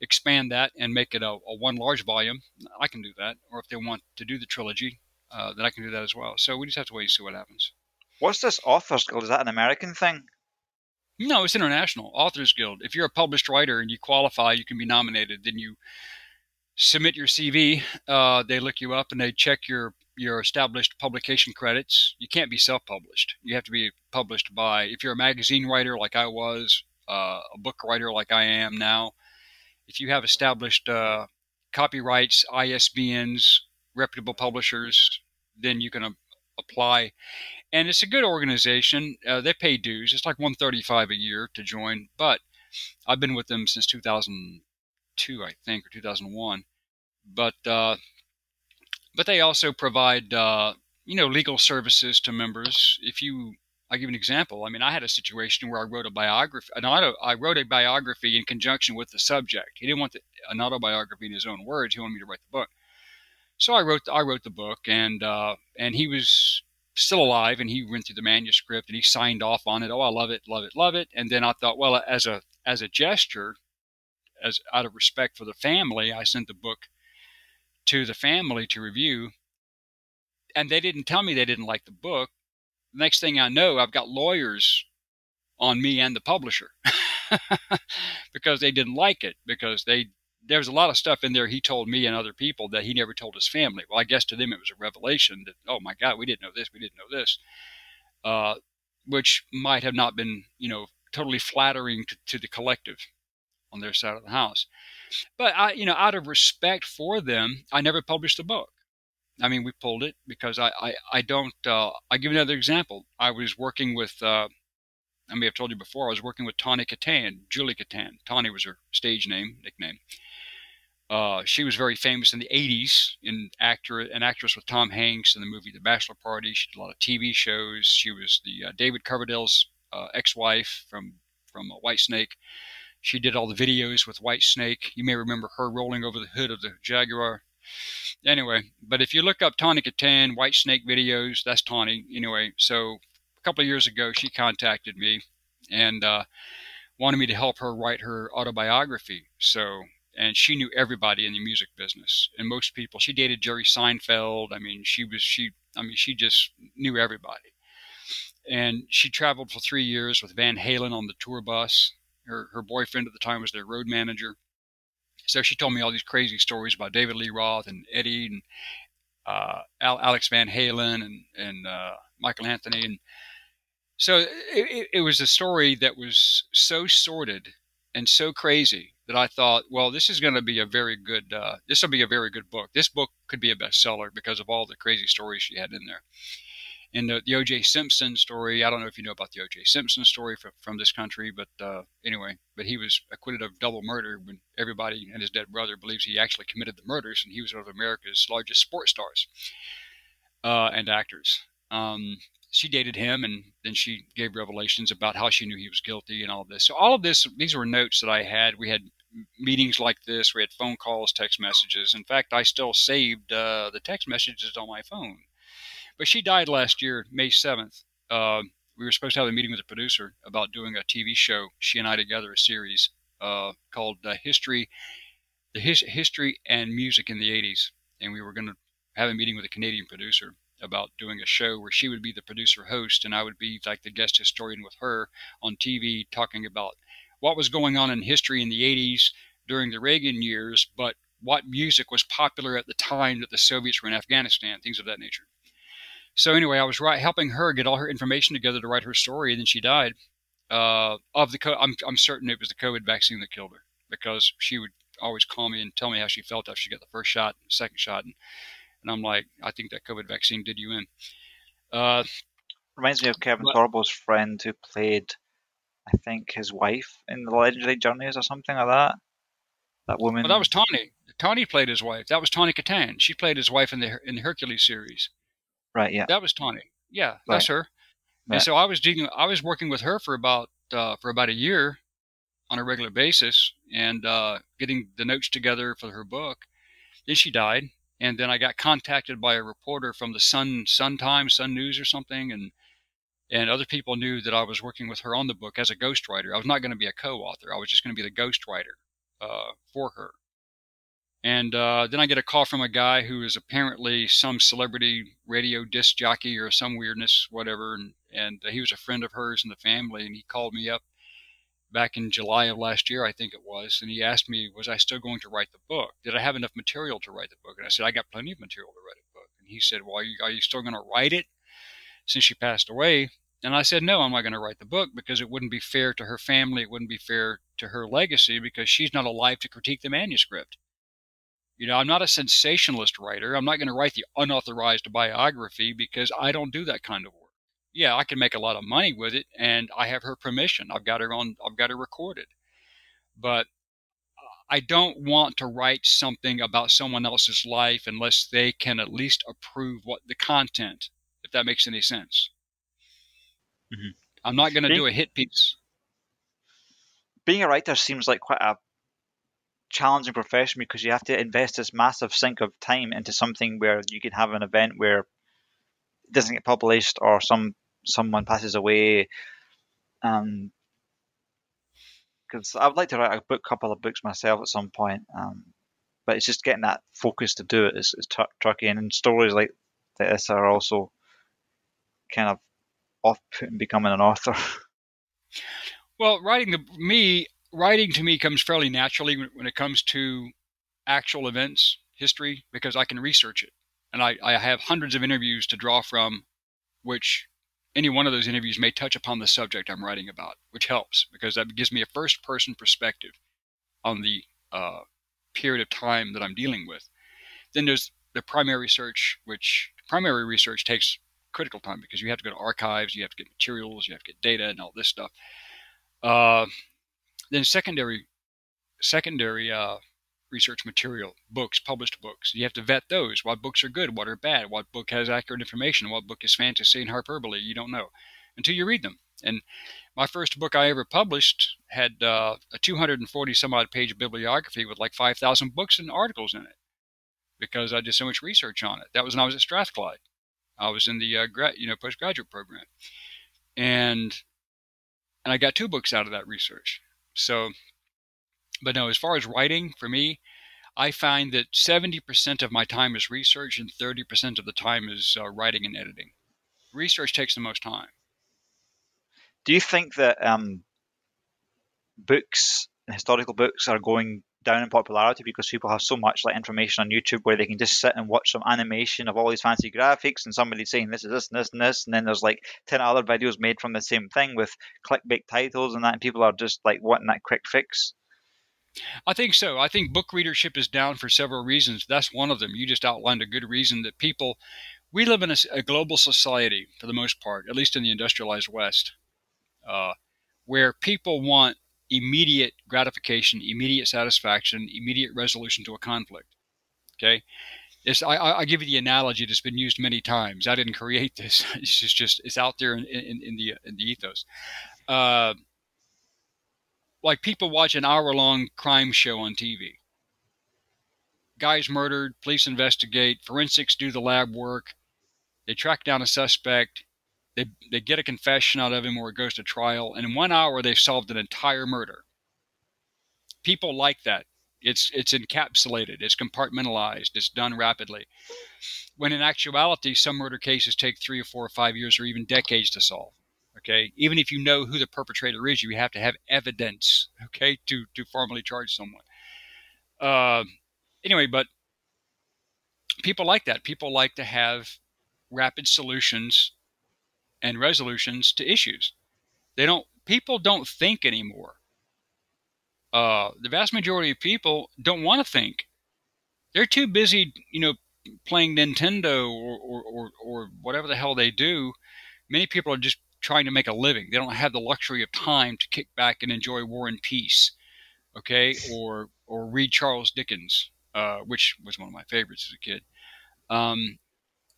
expand that and make it a, a one large volume, I can do that. Or if they want to do the trilogy, uh, then I can do that as well. So we just have to wait and see what happens. What's this Authors Guild? Is that an American thing? No, it's international. Authors Guild. If you're a published writer and you qualify, you can be nominated. Then you submit your CV. Uh, they look you up and they check your your established publication credits. You can't be self-published. You have to be published by. If you're a magazine writer like I was, uh, a book writer like I am now, if you have established uh, copyrights, ISBNs, reputable publishers, then you can uh, apply and it's a good organization. Uh, they pay dues. It's like 135 a year to join, but I've been with them since 2002, I think, or 2001. But uh, but they also provide uh, you know legal services to members. If you, I give an example. I mean, I had a situation where I wrote a biography. An auto, I wrote a biography in conjunction with the subject. He didn't want the, an autobiography in his own words. He wanted me to write the book. So I wrote I wrote the book, and uh, and he was still alive and he went through the manuscript and he signed off on it. Oh, I love it, love it, love it. And then I thought, well, as a as a gesture, as out of respect for the family, I sent the book to the family to review. And they didn't tell me they didn't like the book. The next thing I know, I've got lawyers on me and the publisher [LAUGHS] because they didn't like it because they there was a lot of stuff in there he told me and other people that he never told his family. Well, I guess to them it was a revelation that, oh my God, we didn't know this, we didn't know this, uh, which might have not been, you know, totally flattering to, to the collective on their side of the house. But I, you know, out of respect for them, I never published the book. I mean, we pulled it because I, I, I don't. Uh, I give another example. I was working with. Uh, I may have told you before. I was working with Tawny Kitaen, Julie Kitaen. Tawny was her stage name, nickname. Uh, she was very famous in the 80s, in actor, an actress with Tom Hanks in the movie The Bachelor Party. She did a lot of TV shows. She was the uh, David Coverdale's uh, ex-wife from from Whitesnake. She did all the videos with Whitesnake. You may remember her rolling over the hood of the Jaguar. Anyway, but if you look up Tawny Kitaen White Snake videos, that's Tawny. Anyway, so a couple of years ago, she contacted me and uh, wanted me to help her write her autobiography. So and she knew everybody in the music business and most people she dated jerry seinfeld i mean she was she i mean she just knew everybody and she traveled for three years with van halen on the tour bus her, her boyfriend at the time was their road manager so she told me all these crazy stories about david lee roth and eddie and uh, Al, alex van halen and, and uh, michael anthony and so it, it, it was a story that was so sordid and so crazy that I thought, well, this is going to be a very good. Uh, this will be a very good book. This book could be a bestseller because of all the crazy stories she had in there. In the, the O.J. Simpson story, I don't know if you know about the O.J. Simpson story from, from this country, but uh, anyway, but he was acquitted of double murder when everybody and his dead brother believes he actually committed the murders, and he was one of America's largest sports stars uh, and actors. Um, she dated him and then she gave revelations about how she knew he was guilty and all this. So all of this, these were notes that I had. We had meetings like this. We had phone calls, text messages. In fact, I still saved uh, the text messages on my phone. But she died last year, May 7th. Uh, we were supposed to have a meeting with the producer about doing a TV show, she and I together, a series uh, called uh, History, the His- History and Music in the 80s. And we were going to have a meeting with a Canadian producer about doing a show where she would be the producer host and I would be like the guest historian with her on TV talking about what was going on in history in the 80s during the Reagan years, but what music was popular at the time that the Soviets were in Afghanistan, things of that nature. So anyway, I was right, helping her get all her information together to write her story, and then she died uh, of the. I'm I'm certain it was the COVID vaccine that killed her because she would always call me and tell me how she felt after she got the first shot, the second shot, and and I'm like, I think that COVID vaccine did you in. Uh, Reminds me of Kevin but, friend who played, I think, his wife in the Legendary Journeys or something like that. That woman. Well, that was Tawny. Tawny played his wife. That was Tawny Kitaen. She played his wife in the in the Hercules series. Right. Yeah. That was Tawny. Yeah, right. that's her. Right. And so I was doing, I was working with her for about uh, for about a year on a regular basis and uh, getting the notes together for her book. Then she died, and then I got contacted by a reporter from the Sun Sun Times, Sun News or something, and and other people knew that I was working with her on the book as a ghostwriter. I was not going to be a co-author. I was just going to be the ghostwriter uh, for her. And uh, then I get a call from a guy who is apparently some celebrity radio disc jockey or some weirdness, whatever. And, and he was a friend of hers and the family. And he called me up back in July of last year, I think it was, and he asked me, was I still going to write the book? Did I have enough material to write the book? And I said, I got plenty of material to write a book. And he said, Well, are you, are you still going to write it since she passed away? And I said, No, I'm not going to write the book because it wouldn't be fair to her family. It wouldn't be fair to her legacy because she's not alive to critique the manuscript. You know, I'm not a sensationalist writer. I'm not going to write the unauthorized biography because I don't do that kind of work yeah, I can make a lot of money with it, and I have her permission. I've got her on. I've got her recorded, but I don't want to write something about someone else's life unless they can at least approve what the content, if that makes any sense. Mm-hmm. I'm not going to do a hit piece. Being a writer seems like quite a challenging profession because you have to invest this massive sink of time into something where you can have an event where it doesn't get published or some someone passes away. Um, because I would like to write a book, couple of books myself at some point. Um, but it's just getting that focus to do it is, is t- tricky, and stories like this are also kind of off-putting becoming an author. [LAUGHS] Well, writing the me writing to me comes fairly naturally when it comes to actual events, history, because I can research it, and I, I have hundreds of interviews to draw from, which any one of those interviews may touch upon the subject I'm writing about, which helps because that gives me a first person perspective on the uh, period of time that I'm dealing with. Then there's the primary research, which primary research takes critical time because you have to go to archives, you have to get materials, you have to get data, and all this stuff. Uh, then secondary secondary uh, research material, books, published books. You have to vet those. What books are good? What are bad? What book has accurate information? What book is fantasy and hyperbole? You don't know until you read them. And my first book I ever published had uh, a 240 some odd page bibliography with like 5,000 books and articles in it because I did so much research on it. That was when I was at Strathclyde. I was in the uh, you know postgraduate program, and and I got two books out of that research. So but no, as far as writing, for me, I find that 70% of my time is research and 30% of the time is uh, writing and editing. Research takes the most time. Do you think that um, books, historical books, are going down in popularity because people have so much like information on YouTube where they can just sit and watch some animation of all these fancy graphics and somebody saying this is this and this and this and then there's like ten other videos made from the same thing with clickbait titles and that and people are just like wanting that quick fix. I think so. I think book readership is down for several reasons. That's one of them. You just outlined a good reason that people, we live in a, a global society for the most part, at least in the industrialized West, uh, where people want immediate gratification, immediate satisfaction, immediate resolution to a conflict. Okay. I, I give you the analogy that's been used many times. I didn't create this. [LAUGHS] It's just, just it's out there in, in, in the in the ethos. Uh, like people watch an hour long crime show on TV. Guys murdered, police investigate, forensics do the lab work, they track down a suspect, they, they get a confession out of him or it goes to trial, and in one hour they've solved an entire murder. People like that. It's it's encapsulated, it's compartmentalized, it's done rapidly. When in actuality, some murder cases take three or four or five years or even decades to solve. Okay, even if you know who the perpetrator is, you have to have evidence. Okay, to to formally charge someone. Uh, anyway, but people like that. People like to have rapid solutions and resolutions to issues. They don't. People don't think anymore. Uh, the vast majority of people don't want to think. They're too busy, you know, playing Nintendo or, or, or, or whatever the hell they do. Many people are just trying to make a living. They don't have the luxury of time to kick back and enjoy War and Peace, okay, or or read Charles Dickens, uh, which was one of my favorites as a kid. Um,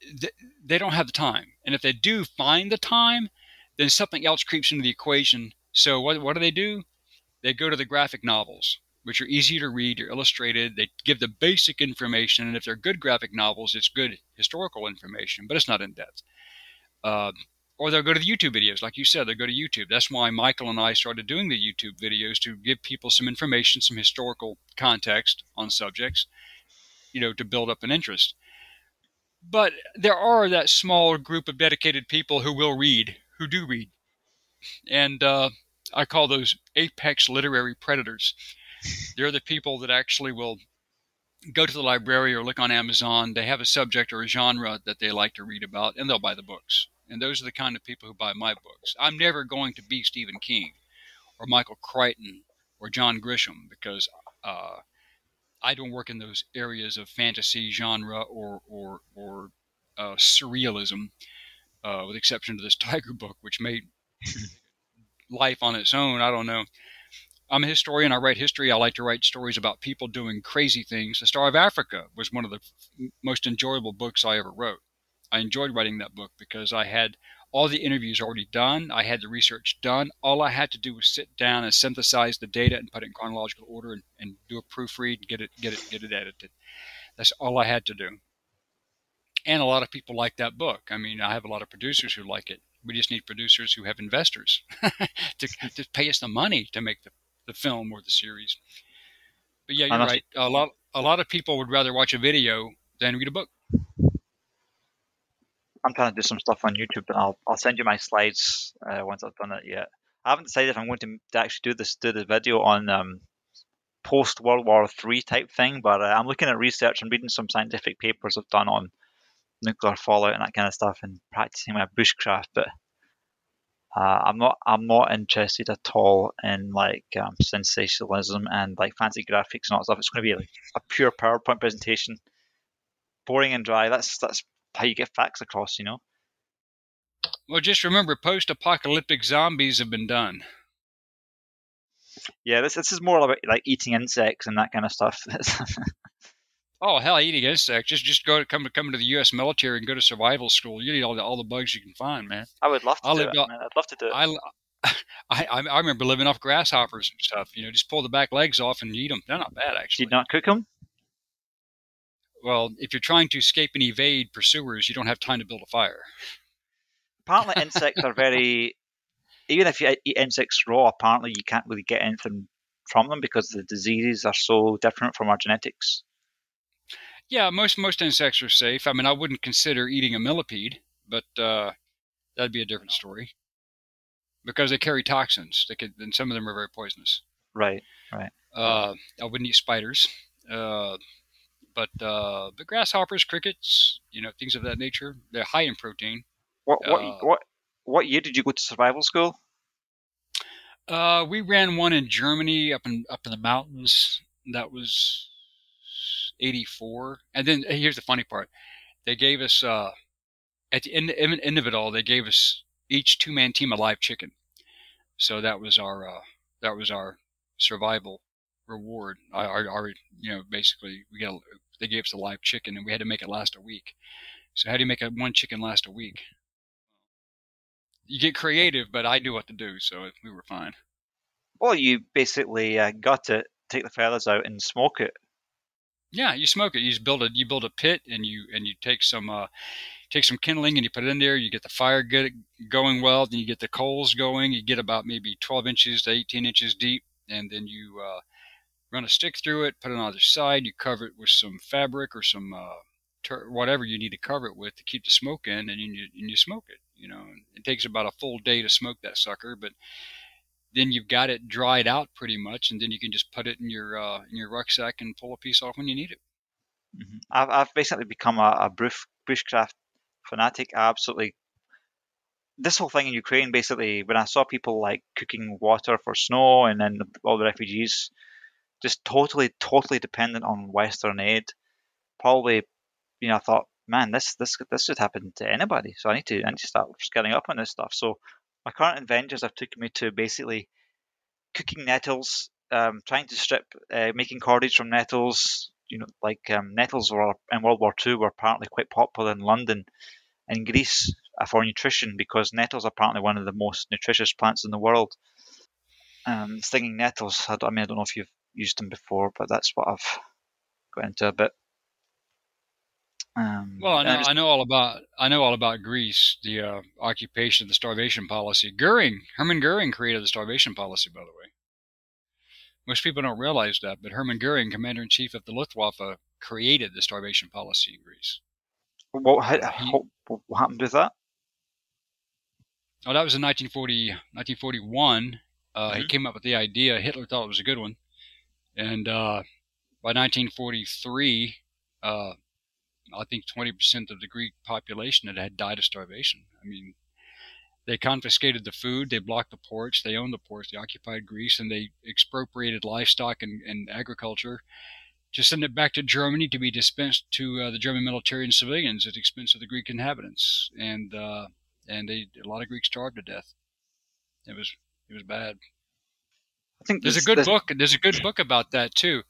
th- they don't have the time, and if they do find the time, then something else creeps into the equation. So what what do they do? They go to the graphic novels, which are easy to read, they're illustrated, they give the basic information, and if they're good graphic novels, it's good historical information, but it's not in depth. Uh, or they'll go to the YouTube videos, like you said, they'll go to YouTube. That's why Michael and I started doing the YouTube videos to give people some information, some historical context on subjects, you know, to build up an interest. But there are that small group of dedicated people who will read, who do read. And uh, I call those apex literary predators. They're the people that actually will go to the library or look on Amazon. They have a subject or a genre that they like to read about, and they'll buy the books. And those are the kind of people who buy my books. I'm never going to be Stephen King or Michael Crichton or John Grisham because uh, I don't work in those areas of fantasy genre or or, or uh, surrealism, uh, with exception to this [LAUGHS] Tiger book, which made life on its own. I don't know. I'm a historian. I write history. I like to write stories about people doing crazy things. The Star of Africa was one of the most enjoyable books I ever wrote. I enjoyed writing that book because I had all the interviews are already done. I had the research done. All I had to do was sit down and synthesize the data and put it in chronological order and, and do a proofread and get it get it get it edited. That's all I had to do. And a lot of people like that book. I mean, I have a lot of producers who like it. We just need producers who have investors [LAUGHS] to, to pay us the money to make the, the film or the series. But yeah, you're right. A lot a lot of people would rather watch a video than read a book. I'm trying to do some stuff on YouTube, and I'll I'll send you my slides uh, once I've done it yet. I haven't decided if I'm going to, to actually do this do the video on um, post World War Three type thing, but uh, I'm looking at research and reading some scientific papers I've done on nuclear fallout and that kind of stuff, and practicing my bushcraft. But uh, I'm not I'm not interested at all in like um, sensationalism and like fancy graphics and all that stuff. It's going to be like a pure PowerPoint presentation, boring and dry. That's that's how you get facts across, you know. Well, just remember, post-apocalyptic zombies have been done. Yeah, this this is more about like eating insects and that kind of stuff. [LAUGHS] oh hell, eating insects! Just just go to come to come to the U.S. military and go to survival school. You need all the all the bugs you can find, man. I would love to I do it. Man. I'd love to do it. [LAUGHS] I, I, I remember living off grasshoppers and stuff. You know, just pull the back legs off and eat them. They're not bad, actually. Did you not cook them? Well, if you're trying to escape and evade pursuers, you don't have time to build a fire. Apparently, insects are very. Even if you eat insects raw, apparently you can't really get anything from them because the diseases are so different from our genetics. Yeah, most most insects are safe. I mean, I wouldn't consider eating a millipede, but uh, that'd be a different story because they carry toxins. They could, and some of them are very poisonous. Right, right. Uh, I wouldn't eat spiders. Uh, but uh, the grasshoppers, crickets, you know, things of that nature, they're high in protein. What what uh, what what year did you go to survival school? Uh, we ran one in Germany up in up in the mountains. That was eighty four. And then here's the funny part: they gave us uh, at the end, end of it all, they gave us each two man team a live chicken. So that was our uh, that was our survival reward. Our, our, you know basically we got they gave us a live chicken and we had to make it last a week. So how do you make a one chicken last a week? You get creative, but I knew what to do, so we were fine. Well, you basically uh, gut it, take the feathers out, and smoke it. Yeah, you smoke it. You just build a you build a pit and you and you take some uh, take some kindling and you put it in there. You get the fire good, going well. Then you get the coals going. You get about maybe 12 inches to 18 inches deep, and then you uh, run a stick through it. Put it on the side. You cover it with some fabric or some uh, ter- whatever you need to cover it with to keep the smoke in, and you and you smoke it. You know, it takes about a full day to smoke that sucker, but then you've got it dried out pretty much, and then you can just put it in your uh, in your rucksack and pull a piece off when you need it. Mm-hmm. I've, I've basically become a, a bush, bushcraft fanatic. I absolutely this whole thing in Ukraine, basically, when I saw people like cooking water for snow and then all the refugees just totally, totally dependent on Western aid, probably, you know, I thought, man, this this this should happen to anybody. So I need to I need to start scaling up on this stuff. So my current adventures have taken me to basically cooking nettles, um, trying to strip, uh, making cordage from nettles. You know, like um, nettles were in World War II were apparently quite popular in London and Greece uh, for nutrition because nettles are apparently one of the most nutritious plants in the world. Um, stinging nettles. I, I mean, I don't know if you've used them before, but that's what I've got into a bit. Um, well, I know, I, know, all about I know all about Greece, the uh, occupation, the starvation policy. Goering, Hermann Goering created the starvation policy, by the way. Most people don't realize that, but Hermann Goering, commander in chief of the Luftwaffe, created the starvation policy in Greece. What, what, what happened with that? Oh, that was in 1940, 1941. Uh, mm-hmm. He came up with the idea. Hitler thought it was a good one, and uh, by 1943, uh, I think 20% of the Greek population had, had died of starvation. I mean, they confiscated the food, they blocked the ports, they owned the ports, they occupied Greece, and they expropriated livestock and, and agriculture to send it back to Germany to be dispensed to uh, the German military and civilians at the expense of the Greek inhabitants. And uh, and they a lot of Greeks starved to death. It was it was bad. I think there's a good book. There's a good book about that too.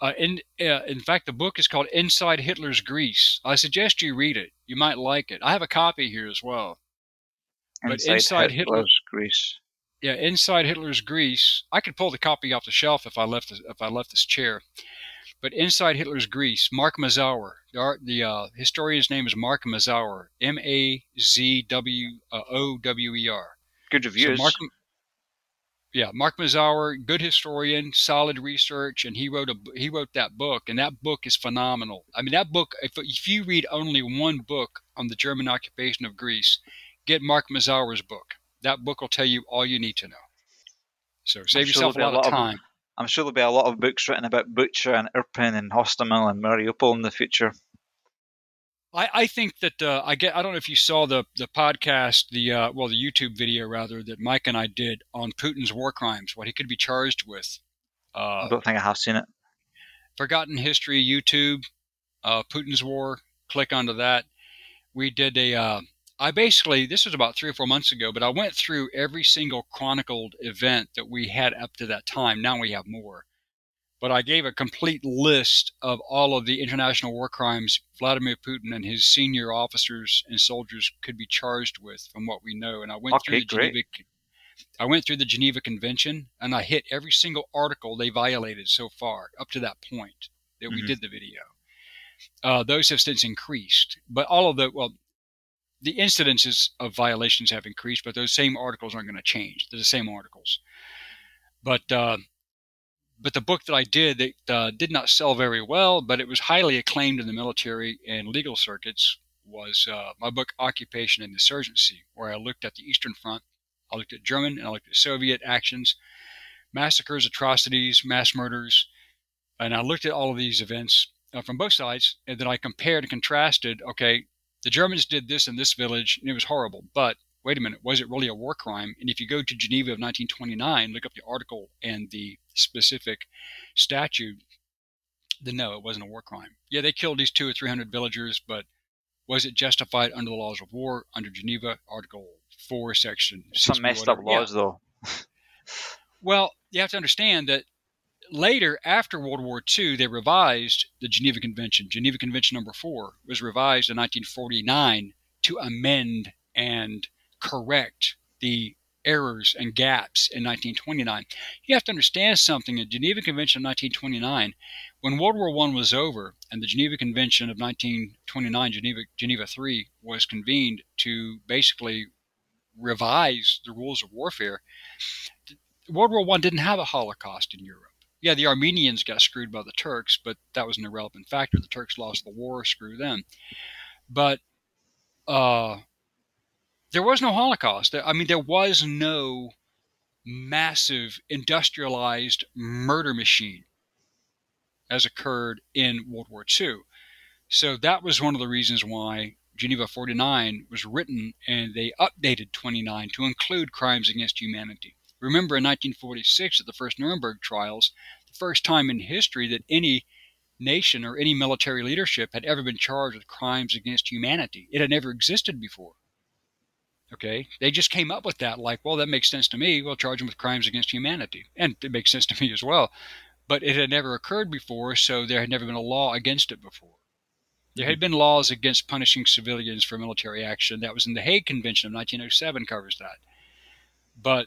Uh, in uh, in fact, the book is called Inside Hitler's Greece. I suggest you read it. You might like it. I have a copy here as well. Inside but Inside Hitler's Hitler, Greece. Yeah, Inside Hitler's Greece. I could pull the copy off the shelf if I left this, if I left this chair. But Inside Hitler's Greece, Mark Mazower, The, the uh, historian's name is Mark Mazower, M A Z W uh, O W E R. Good reviews. So Mark, yeah, Mark Mazower, good historian, solid research, and he wrote a he wrote that book, and that book is phenomenal. I mean, that book. If, if you read only one book on the German occupation of Greece, get Mark Mazower's book. That book will tell you all you need to know. So save yourself a lot, a lot, of time. Of, I'm sure there'll be a lot of books written about Bucha and Irpin and Hostomel and Mariupol in the future. I, I think that uh, I get. I don't know if you saw the the podcast, the uh, well, the YouTube video rather that Mike and I did on Putin's war crimes, what he could be charged with. Uh, I don't think I have seen it. Forgotten History YouTube, uh, Putin's War. Click onto that. We did a. Uh, I basically this was about three or four months ago, but I went through every single chronicled event that we had up to that time. Now we have more but I gave a complete list of all of the international war crimes Vladimir Putin and his senior officers and soldiers could be charged with, from what we know. And I went okay, through the great. Geneva. I went through the Geneva Convention and I hit every single article they violated so far up to that point that mm-hmm. we did the video. Uh, those have since increased, but all of the well, the incidences of violations have increased, but those same articles aren't going to change. They're the same articles. But uh, but the book that I did that uh, did not sell very well, but it was highly acclaimed in the military and legal circuits. Was uh, my book Occupation and Insurgency, where I looked at the Eastern Front, I looked at German and I looked at Soviet actions, massacres, atrocities, mass murders, and I looked at all of these events uh, from both sides, and then I compared and contrasted. Okay, the Germans did this in this village, and it was horrible, but wait a minute, was it really a war crime? And if you go to Geneva of 1929, look up the article and the specific statute, then no, it wasn't a war crime. Yeah, they killed these two or three hundred villagers, but was it justified under the laws of war under Geneva, Article 4, Section Some messed up laws, yeah. though. well, you have to understand that later, after World War II, they revised the Geneva Convention. Geneva Convention number four was revised in 1949 to amend and correct the errors and gaps in 1929. You have to understand something. The Geneva Convention of 1929, when World War I was over and the Geneva Convention of 1929, Geneva, Geneva III, was convened to basically revise the rules of warfare, World War I didn't have a Holocaust in Europe. Yeah, the Armenians got screwed by the Turks, but that was an irrelevant factor. The Turks lost the war, screw them. But uh, there was no Holocaust. I mean, there was no massive industrialized murder machine as occurred in World War II. So that was one of the reasons why Geneva 49 was written and they updated 29 to include crimes against humanity. Remember in 1946 at the first Nuremberg trials, the first time in history that any nation or any military leadership had ever been charged with crimes against humanity. It had never existed before. Okay, they just came up with that, like, well, that makes sense to me. We'll charge them with crimes against humanity, and it makes sense to me as well. But it had never occurred before, so there had never been a law against it before. There had been laws against punishing civilians for military action. That was in the Hague Convention of 1907, covers that. But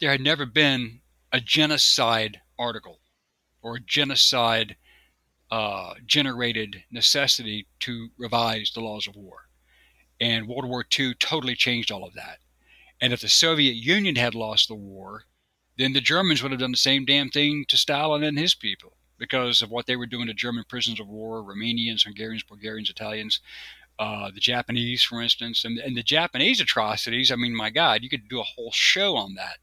there had never been a genocide article or a genocide uh, generated necessity to revise the laws of war. And World War II totally changed all of that. And if the Soviet Union had lost the war, then the Germans would have done the same damn thing to Stalin and his people because of what they were doing to German prisoners of war, Romanians, Hungarians, Bulgarians, Italians, uh, the Japanese, for instance, and, and the Japanese atrocities. I mean, my God, you could do a whole show on that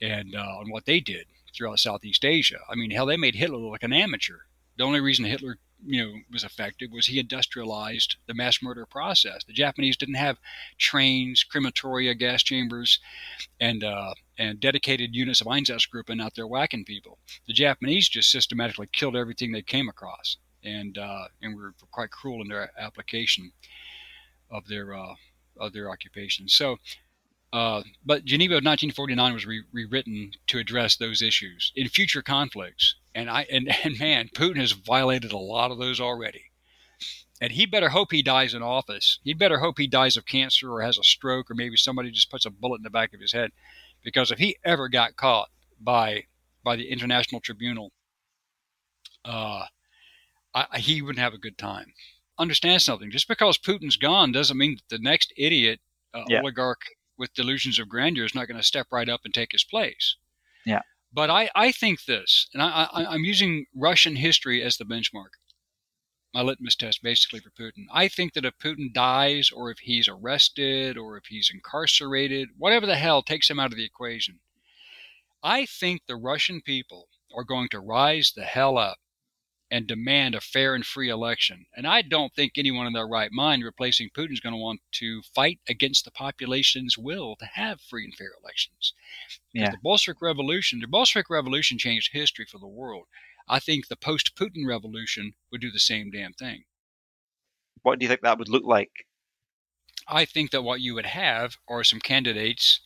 and uh, on what they did throughout Southeast Asia. I mean, hell, they made Hitler look like an amateur. The only reason Hitler you know was effective was he industrialized the mass murder process. The Japanese didn't have trains, crematoria, gas chambers, and uh, and dedicated units of Einsatzgruppen out there whacking people. The Japanese just systematically killed everything they came across, and uh, and were quite cruel in their application of their uh, of their occupation. So. Uh, but Geneva of 1949 was re- rewritten to address those issues in future conflicts and I and, [LAUGHS] and man, Putin has violated a lot of those already. And he better hope he dies in office. He better hope he dies of cancer or has a stroke or maybe somebody just puts a bullet in the back of his head. Because if he ever got caught by by the International Tribunal, uh, I, he wouldn't have a good time. Understand something. Just because Putin's gone doesn't mean that the next idiot uh, yeah. oligarch with delusions of grandeur is not going to step right up and take his place. Yeah. But I, I think this, and I, I, I'm using Russian history as the benchmark, my litmus test basically for Putin. I think that if Putin dies, or if he's arrested, or if he's incarcerated, whatever the hell takes him out of the equation, I think the Russian people are going to rise the hell up and demand a fair and free election. And I don't think anyone in their right mind replacing Putin is going to want to fight against the population's will to have free and fair elections. Yeah. The Bolshevik Revolution, the Bolshevik Revolution changed history for the world. I think the post Putin revolution would do the same damn thing. What do you think that would look like? I think that what you would have are some candidates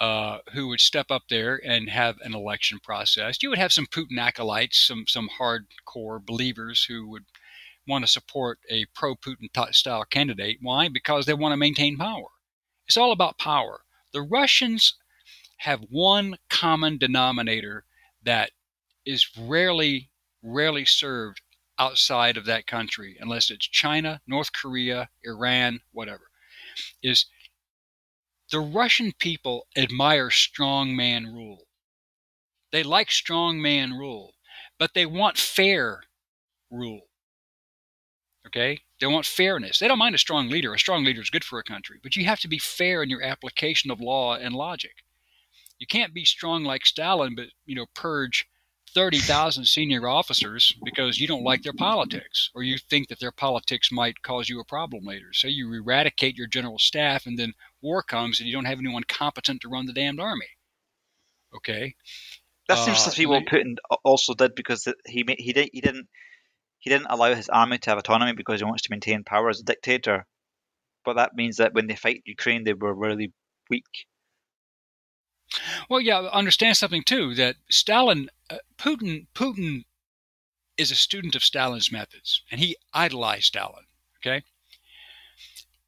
uh, who would step up there and have an election process. You would have some Putin acolytes, some some hardcore believers who would want to support a pro-Putin style candidate. Why? Because they want to maintain power. It's all about power. The Russians have one common denominator that is rarely, rarely served outside of that country, unless it's China, North Korea, Iran, whatever, is the Russian people admire strongman rule. They like strongman rule, but they want fair rule. Okay? They want fairness. They don't mind a strong leader. A strong leader is good for a country, but you have to be fair in your application of law and logic. You can't be strong like Stalin, but you know purge thirty thousand senior officers because you don't like their politics, or you think that their politics might cause you a problem later. So you eradicate your general staff and then war comes and you don't have anyone competent to run the damned army. Okay. That seems Uh, to be what they- Putin also did because he he didn't he didn't he didn't allow his army to have autonomy because he wants to maintain power as a dictator. But that means that when they fight Ukraine, they were really weak. Well, yeah, understand something too that Stalin, uh, Putin, Putin is a student of Stalin's methods, and he idolized Stalin. Okay,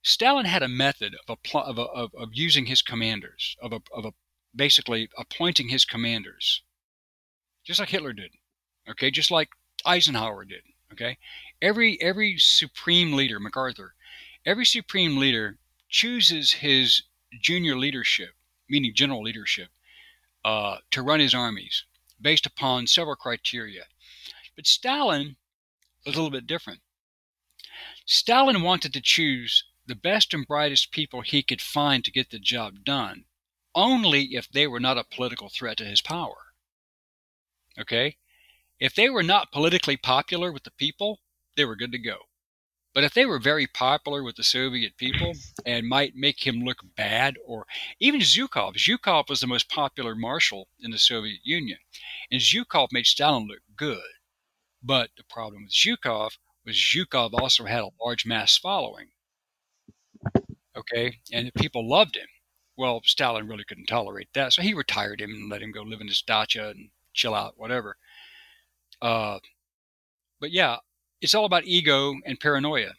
Stalin had a method of appl- of, of, of using his commanders, of a, of a basically appointing his commanders, just like Hitler did. Okay, just like Eisenhower did. Okay, every every supreme leader, MacArthur, every supreme leader chooses his junior leadership, meaning general leadership, uh, to run his armies based upon several criteria. But Stalin was a little bit different. Stalin wanted to choose the best and brightest people he could find to get the job done, only if they were not a political threat to his power. Okay? If they were not politically popular with the people, they were good to go. But if they were very popular with the Soviet people [CLEARS THROAT] and might make him look bad, or even Zhukov, Zhukov was the most popular marshal in the Soviet Union, and Zhukov made Stalin look good. But the problem with Zhukov was Zhukov also had a large mass following. Okay, and people loved him. Well, Stalin really couldn't tolerate that, so he retired him and let him go live in his dacha and chill out, whatever. Uh, but yeah, it's all about ego and paranoia.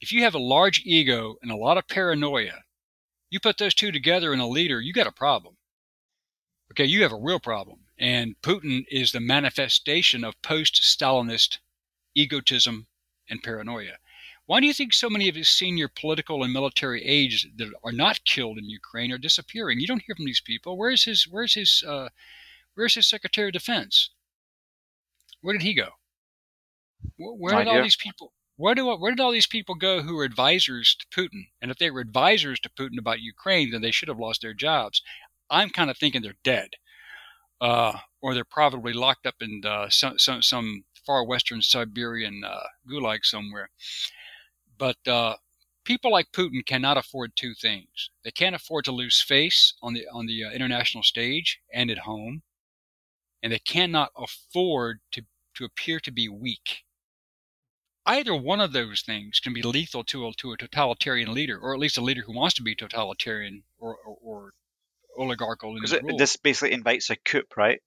If you have a large ego and a lot of paranoia, you put those two together in a leader, you got a problem. Okay, you have a real problem. And Putin is the manifestation of post Stalinist egotism and paranoia. Why do you think so many of his senior political and military aides that are not killed in Ukraine are disappearing? You don't hear from these people. Where's his where's his uh, where's his Secretary of Defense? Where did he go? Where, did all these people where do where did all these people go who were advisors to Putin? And if they were advisors to Putin about Ukraine, then they should have lost their jobs. I'm kind of thinking they're dead, uh, or they're probably locked up in uh, some, some some far western Siberian uh, gulag somewhere. But uh, people like Putin cannot afford two things. They can't afford to lose face on the on the uh, international stage and at home, and they cannot afford to to appear to be weak. Either one of those things can be lethal to a, to a totalitarian leader, or at least a leader who wants to be totalitarian or, or, or oligarchical in Because it, this basically invites a coup, right?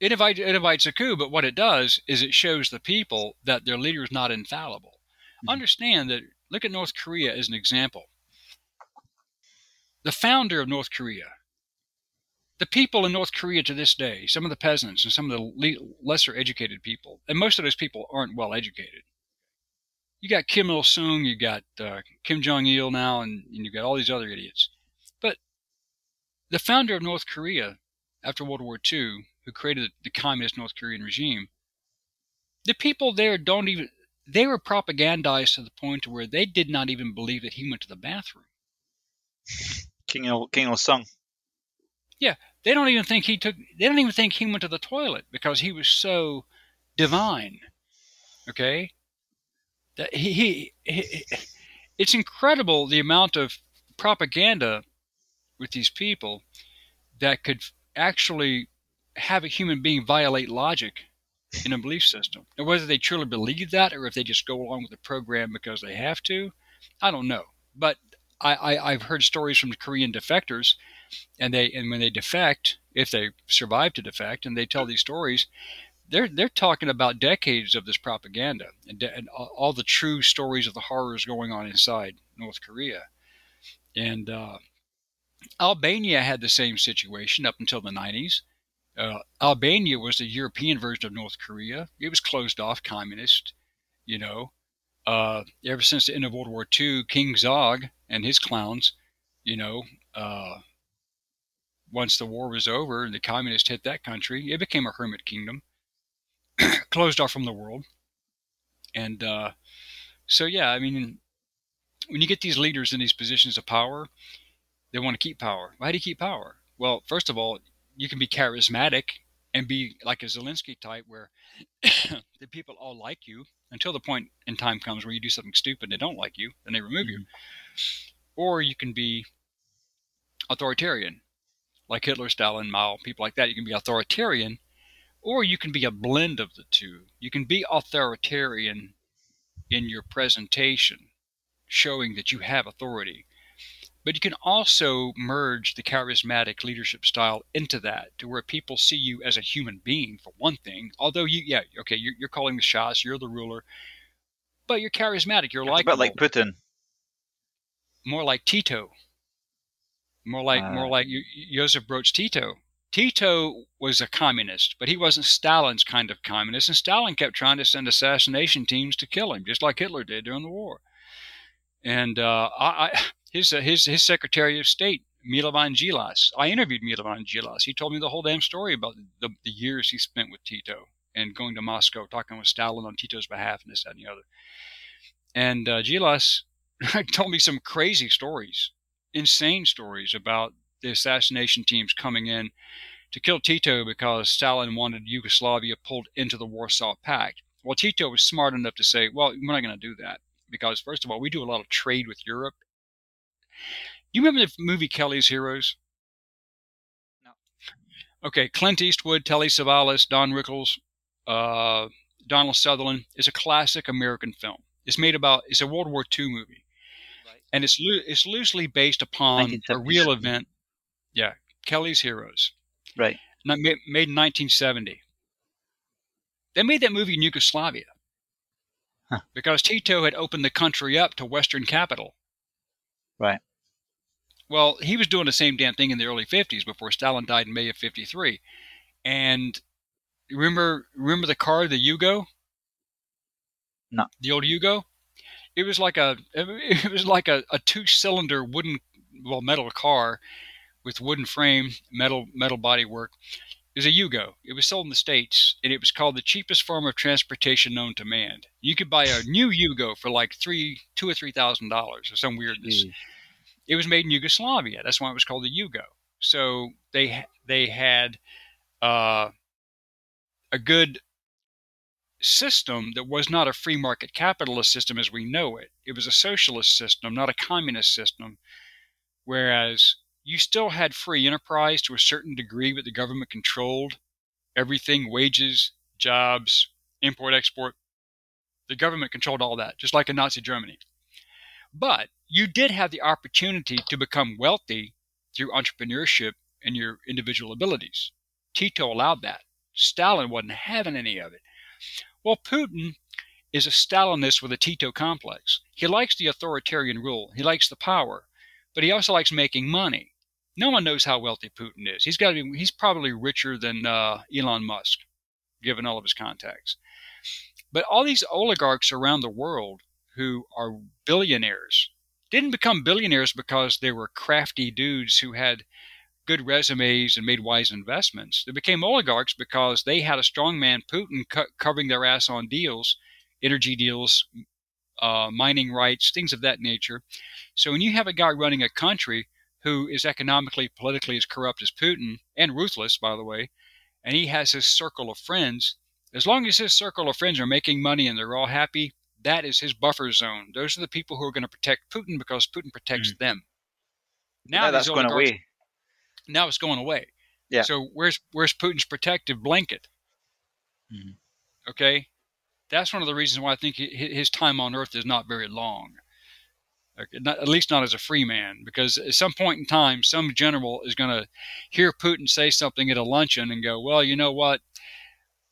it invites it invites a coup, but what it does is it shows the people that their leader is not infallible. Mhm. Understand that. Look at North Korea as an example. The founder of North Korea, the people in North Korea to this day, some of the peasants and some of the le- lesser educated people, and most of those people aren't well educated. You got Kim Il Sung, you got uh, Kim Jong Il now, and, and you got all these other idiots. But the founder of North Korea after World War II, who created the communist North Korean regime, the people there don't even they were propagandized to the point where they did not even believe that he went to the bathroom. King Il, King Il Sung. Yeah, they don't even think he took they don't even think he went to the toilet because he was so divine. Okay? That he, he, he it's incredible the amount of propaganda with these people that could actually have a human being violate logic in a belief system. And whether they truly believe that or if they just go along with the program because they have to, I don't know. But I, I, I've heard stories from Korean defectors, and they and when they defect, if they survive to defect, and they tell these stories, they're they're talking about decades of this propaganda and, de- and all all the true stories of the horrors going on inside North Korea. And uh, Albania had the same situation up until the 90s. Uh, Albania was the European version of North Korea. It was closed off, communist, you know. Uh, ever since the end of World War II, King Zog and his clowns, you know, uh, once the war was over and the communists hit that country, it became a hermit kingdom, [CLEARS THROAT] closed off from the world. And uh, so, yeah, I mean, when you get these leaders in these positions of power, they want to keep power. Why do you keep power? Well, first of all, you can be charismatic and be like a Zelensky type where [COUGHS] the people all like you until the point in time comes where you do something stupid and they don't like you, and they remove you. Mm-hmm. or you can be authoritarian, like Hitler, Stalin, Mao, people like that. You can be authoritarian, or you can be a blend of the two. You can be authoritarian in your presentation, showing that you have authority. But you can also merge the charismatic leadership style into that to where people see you as a human being, for one thing. Although you, yeah, okay, you're, you're calling the shots, you're the ruler, but you're charismatic, you're like a bit like Putin. More like Tito. More like uh, more like Joseph Broz Tito. Tito was a communist, but he wasn't Stalin's kind of communist, and Stalin kept trying to send assassination teams to kill him, just like Hitler did during the war. And uh, I, I, his uh, his his Secretary of State, Milovan Djilas, I interviewed Milovan Djilas. He told me the whole damn story about the, the years he spent with Tito and going to Moscow, talking with Stalin on Tito's behalf, and this, that, and the other. And uh, Djilas [LAUGHS] told me some crazy stories, insane stories about the assassination teams coming in to kill Tito because Stalin wanted Yugoslavia pulled into the Warsaw Pact. Well, Tito was smart enough to say, well, we're not going to do that because, first of all, we do a lot of trade with Europe. You remember the movie Kelly's Heroes? No. Okay, Clint Eastwood, Telly Savalas, Don Rickles, uh, Donald Sutherland is a classic American film. It's made about it's a World War II movie, right. and it's lo- it's loosely based upon a real event. Yeah, Kelly's Heroes. Right. Made in 1970. They made that movie in Yugoslavia huh. because Tito had opened the country up to Western capital. Right. Well, he was doing the same damn thing in the early 50s before Stalin died in May of 53. And remember remember the car, the Yugo? No. The old Yugo? It was like a [LAUGHS] it was like a, a two cylinder wooden well metal car with wooden frame, metal metal body was a Yugo. It was sold in the States and it was called the cheapest form of transportation known to man. You could buy a [LAUGHS] new Yugo for like three two or three thousand dollars or some weirdness. Jeez. It was made in Yugoslavia. That's why it was called the Yugo. So they they had uh, a good system that was not a free market capitalist system as we know it. It was a socialist system, not a communist system. Whereas you still had free enterprise to a certain degree, but the government controlled everything wages, jobs, import, export. The government controlled all that, just like in Nazi Germany. But you did have the opportunity to become wealthy through entrepreneurship and your individual abilities. Tito allowed that. Stalin wasn't having any of it. Well, Putin is a Stalinist with a Tito complex. He likes the authoritarian rule, he likes the power, but he also likes making money. No one knows how wealthy Putin is. He's got to be, he's probably richer than uh, Elon Musk, given all of his contacts. But all these oligarchs around the world who are billionaires didn't become billionaires because they were crafty dudes who had good resumes and made wise investments. They became oligarchs because they had a strongman Putin co- covering their ass on deals, energy deals, uh, mining rights, things of that nature. So when you have a guy running a country who is economically, politically as corrupt as Putin and ruthless, by the way, and he has his circle of friends, as long as his circle of friends are making money and they're all happy, that is his buffer zone. Those are the people who are going to protect Putin because Putin protects mm. them. Now that's going away. Now it's going away. Yeah. So where's where's Putin's protective blanket? Mm-hmm. Okay, that's one of the reasons why I think his time on Earth is not very long. Not, at least not as a free man, because at some point in time, some general is going to hear Putin say something at a luncheon and go, "Well, you know what?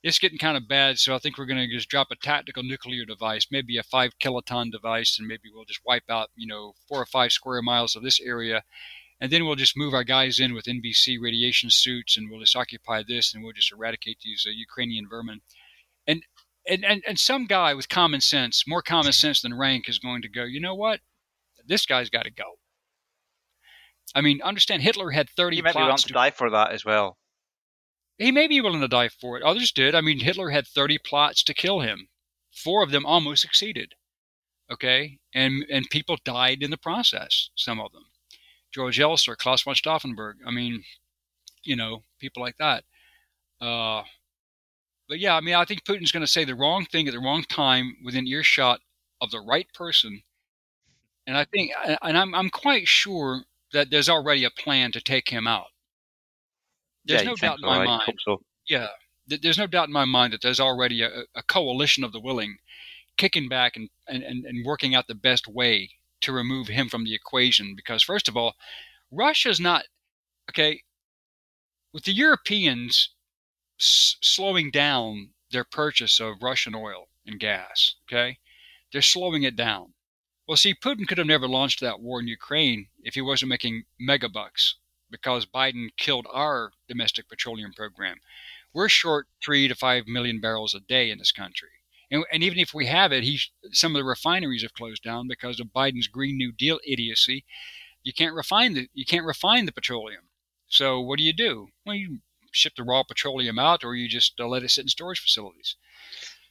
It's getting kind of bad, so I think we're going to just drop a tactical nuclear device, maybe a five kiloton device, and maybe we'll just wipe out, you know, four or five square miles of this area, and then we'll just move our guys in with NBC radiation suits, and we'll just occupy this, and we'll just eradicate these uh, Ukrainian vermin. And, and and and some guy with common sense, more common sense than rank, is going to go. You know what? This guy's got to go. I mean, understand Hitler had thirty. He might be willing to die for that as well. He may be willing to die for it. Others did. I mean, Hitler had thirty plots to kill him. Four of them almost succeeded. Okay, and and people died in the process. Some of them. George Elser, Claus von Stauffenberg. I mean, you know, people like that. Uh, but yeah, I mean, I think Putin's going to say the wrong thing at the wrong time within earshot of the right person, and I think, and I'm I'm quite sure that there's already a plan to take him out. There's yeah, no doubt in my I mind. So. Yeah, there's no doubt in my mind that there's already a, a coalition of the willing kicking back and, and, and working out the best way to remove him from the equation. Because, first of all, Russia's not, okay, with the Europeans s- slowing down their purchase of Russian oil and gas, okay, they're slowing it down. Well, see, Putin could have never launched that war in Ukraine if he wasn't making megabucks because Biden killed our domestic petroleum program. We're short three to five million barrels a day in this country. And, and even if we have it, he, some of the refineries have closed down because of Biden's Green New Deal idiocy. You can't refine the you can't refine the petroleum. So what do you do? Well, you ship the raw petroleum out, or you just uh, let it sit in storage facilities.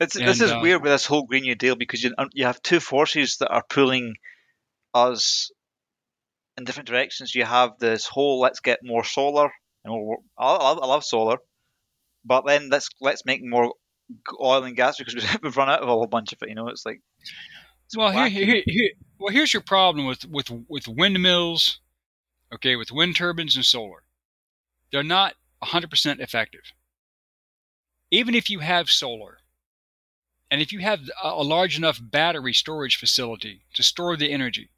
It's, and, this is uh, weird with this whole Green New Deal because you you have two forces that are pulling us in different directions. You have this whole let's get more solar, and we'll, I, love, I love solar, but then let's let's make more oil and gas because [LAUGHS] we've run out of a whole bunch of it. You know, it's like it's well, here, here, here, well, here's your problem with with with windmills. Okay, with wind turbines and solar, they're not 100% effective. Even if you have solar, and if you have a large enough battery storage facility to store the energy,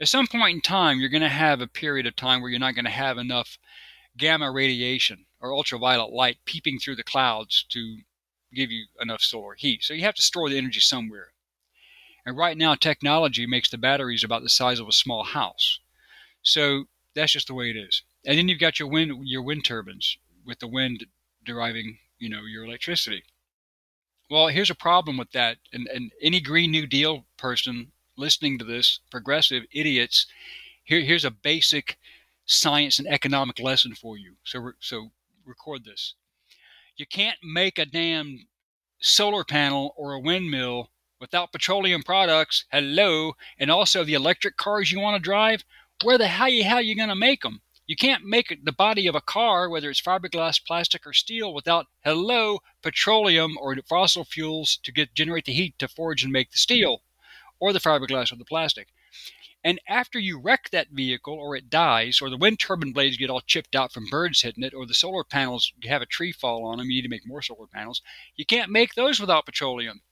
at some point in time, you're going to have a period of time where you're not going to have enough gamma radiation or ultraviolet light peeping through the clouds to give you enough solar heat. So you have to store the energy somewhere. And right now, technology makes the batteries about the size of a small house. So that's just the way it is. And then you've got your wind your wind turbines with the wind deriving, you know, your electricity. Well, here's a problem with that. And, and any Green New Deal person listening to this, progressive idiots, here, here's a basic science and economic lesson for you. So, so record this. You can't make a damn solar panel or a windmill without petroleum products. Hello, and also the electric cars you want to drive. Where the hell, hell are you going to make them? You can't make the body of a car, whether it's fiberglass, plastic, or steel, without hello petroleum or fossil fuels to get generate the heat to forge and make the steel, or the fiberglass or the plastic. And after you wreck that vehicle, or it dies, or the wind turbine blades get all chipped out from birds hitting it, or the solar panels have a tree fall on them, you need to make more solar panels. You can't make those without petroleum.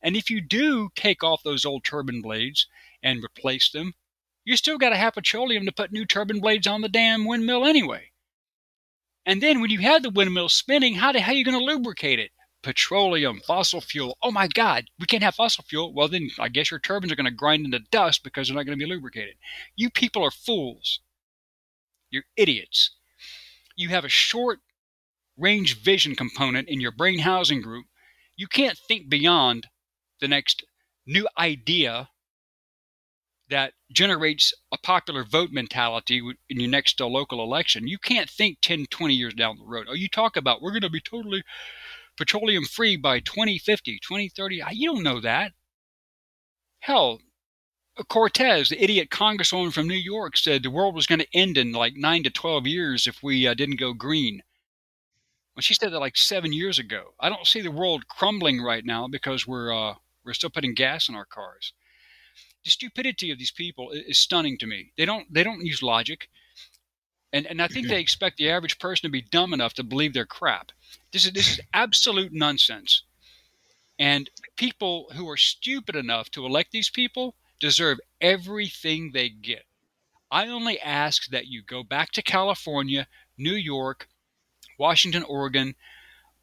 And if you do take off those old turbine blades and replace them, you still got to have petroleum to put new turbine blades on the damn windmill anyway. And then when you have the windmill spinning, how the hell are you going to lubricate it? Petroleum, fossil fuel. Oh my God, we can't have fossil fuel. Well, then I guess your turbines are going to grind into dust because they're not going to be lubricated. You people are fools. You're idiots. You have a short range vision component in your brain housing group. You can't think beyond the next new idea that generates a popular vote mentality in your next uh, local election. You can't think 10, 20 years down the road. Oh, you talk about we're going to be totally petroleum free by 2050, 2030. You don't know that. Hell, Cortez, the idiot congresswoman from New York, said the world was going to end in like 9 to 12 years if we uh, didn't go green. Well, she said that like seven years ago. I don't see the world crumbling right now because we're uh, we're still putting gas in our cars the stupidity of these people is stunning to me. They don't they don't use logic. And, and I think mm-hmm. they expect the average person to be dumb enough to believe their crap. This is this is absolute nonsense. And people who are stupid enough to elect these people deserve everything they get. I only ask that you go back to California, New York, Washington, Oregon,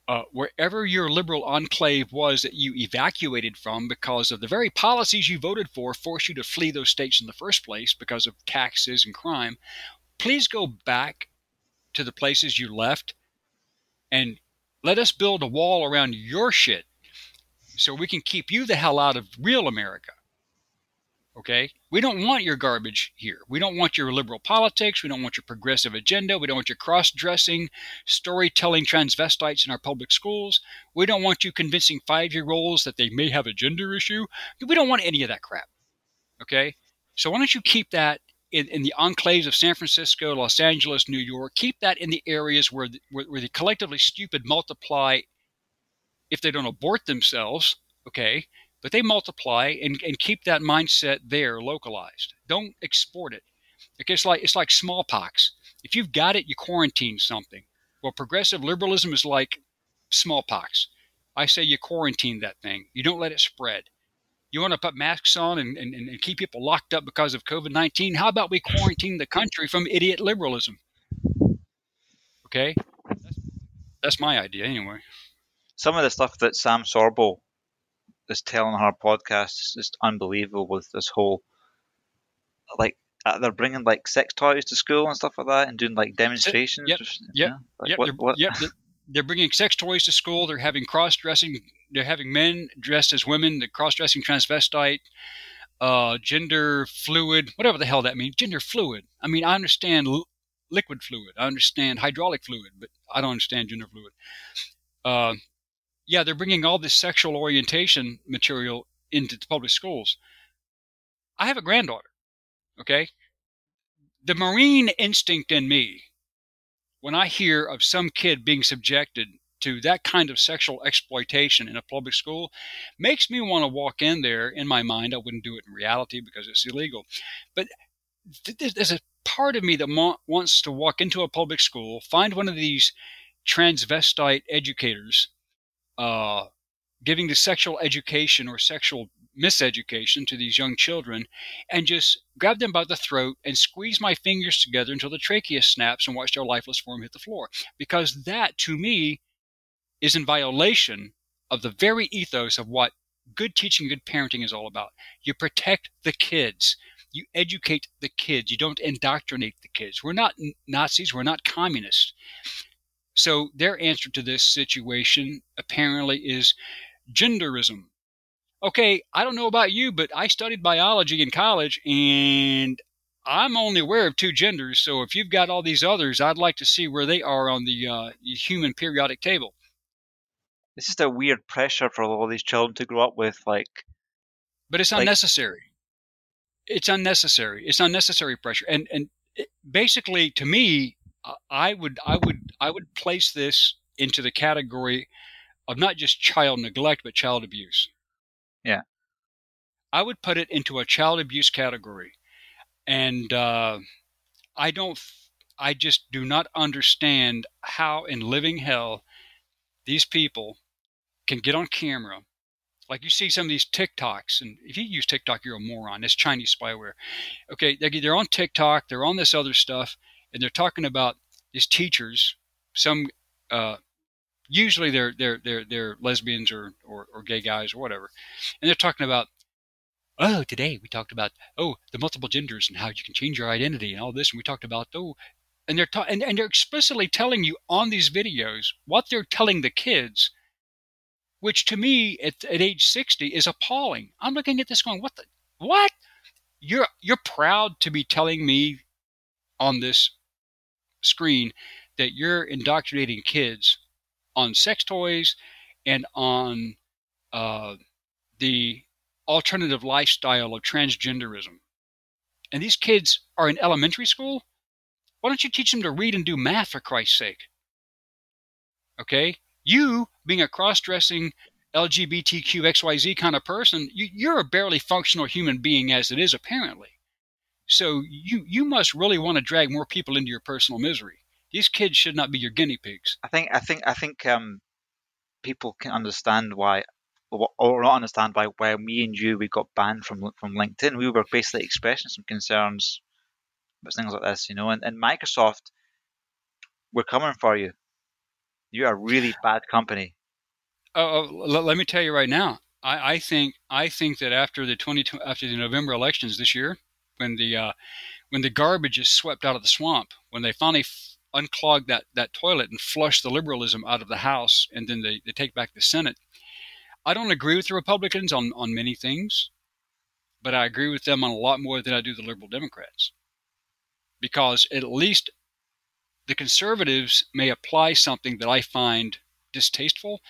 uh, wherever your liberal enclave was that you evacuated from because of the very policies you voted for force you to flee those states in the first place because of taxes and crime, please go back to the places you left and let us build a wall around your shit so we can keep you the hell out of real America. Okay? We don't want your garbage here. We don't want your liberal politics. We don't want your progressive agenda. We don't want your cross dressing, storytelling transvestites in our public schools. We don't want you convincing five year olds that they may have a gender issue. We don't want any of that crap. Okay? So why don't you keep that in, in the enclaves of San Francisco, Los Angeles, New York? Keep that in the areas where the, where, where the collectively stupid multiply if they don't abort themselves. Okay? But they multiply and, and keep that mindset there localized. Don't export it. It's like it's like smallpox. If you've got it, you quarantine something. Well, progressive liberalism is like smallpox. I say you quarantine that thing. You don't let it spread. You want to put masks on and, and, and keep people locked up because of COVID 19? How about we quarantine the country from idiot liberalism? Okay? That's, that's my idea, anyway. Some of the stuff that Sam Sorbo is telling her podcast is just unbelievable with this whole, like, uh, they're bringing like sex toys to school and stuff like that and doing like demonstrations. Yep. Yep. yeah, like, yep. what- they're, what- yep. They're, bringing sex toys to school. They're having cross dressing. They're having men dressed as women. The cross dressing transvestite, uh, gender fluid, whatever the hell that means. Gender fluid. I mean, I understand liquid fluid. I understand hydraulic fluid, but I don't understand gender fluid. Uh, yeah, they're bringing all this sexual orientation material into the public schools. I have a granddaughter. Okay, the marine instinct in me when I hear of some kid being subjected to that kind of sexual exploitation in a public school makes me want to walk in there in my mind. I wouldn't do it in reality because it's illegal. But th- there's a part of me that wants to walk into a public school, find one of these transvestite educators uh, giving the sexual education or sexual miseducation to these young children and just grab them by the throat and squeeze my fingers together until the trachea snaps and watch their lifeless form hit the floor. Because that, to me, is in violation of the very ethos of what good teaching, good parenting is all about. You protect the kids. You educate the kids. You don't indoctrinate the kids. We're not Nazis. We're not communists. So their answer to this situation apparently is genderism okay, I don't know about you, but I studied biology in college and I'm only aware of two genders. So if you've got all these others, I'd like to see where they are on the uh, human periodic table. it's just a weird pressure for all these children to grow up with, like, But it's Like- unnecessary. It's unnecessary. It's unnecessary pressure. And and it, basically, to me, I would I would I would place this into the category of not just child neglect but child abuse. Yeah. I would put it into a child abuse category, and uh, I don't. I just do not understand how in living hell these people can get on camera. Like you see some of these TikToks, and if you use TikTok, you're a moron. It's Chinese spyware. Okay, they're, they're on TikTok, they're on this other stuff, and they're talking about these teachers. Some, uh, usually they're they're they're they're lesbians or, or or gay guys or whatever, and they're talking about. Oh, today we talked about oh the multiple genders and how you can change your identity and all this, and we talked about oh, and they're ta- and, and they're explicitly telling you on these videos what they're telling the kids which to me at, at age 60 is appalling. I'm looking at this going, what the, what? You're, you're proud to be telling me on this screen that you're indoctrinating kids on sex toys and on uh, the alternative lifestyle of transgenderism. And these kids are in elementary school? Why don't you teach them to read and do math for Christ's sake? Okay? You, being a cross dressing LGBTQ XYZ kind of person, you, you're a barely functional human being as it is, apparently. So you, you must really want to drag more people into your personal misery. These kids should not be your guinea pigs. I think I think I think um, people can understand why, or not understand why why me and you we got banned from from LinkedIn. We were basically expressing some concerns about things like this, you know. And, and Microsoft, we're coming for you. You are a really bad company. Uh, let, let me tell you right now. I, I think I think that after the 20 after the November elections this year, when the uh, when the garbage is swept out of the swamp, when they finally f- unclog that that toilet and flush the liberalism out of the House, and then they, they take back the Senate. I don't agree with the Republicans on on many things, but I agree with them on a lot more than I do the liberal Democrats, because at least the conservatives may apply something that I find distasteful,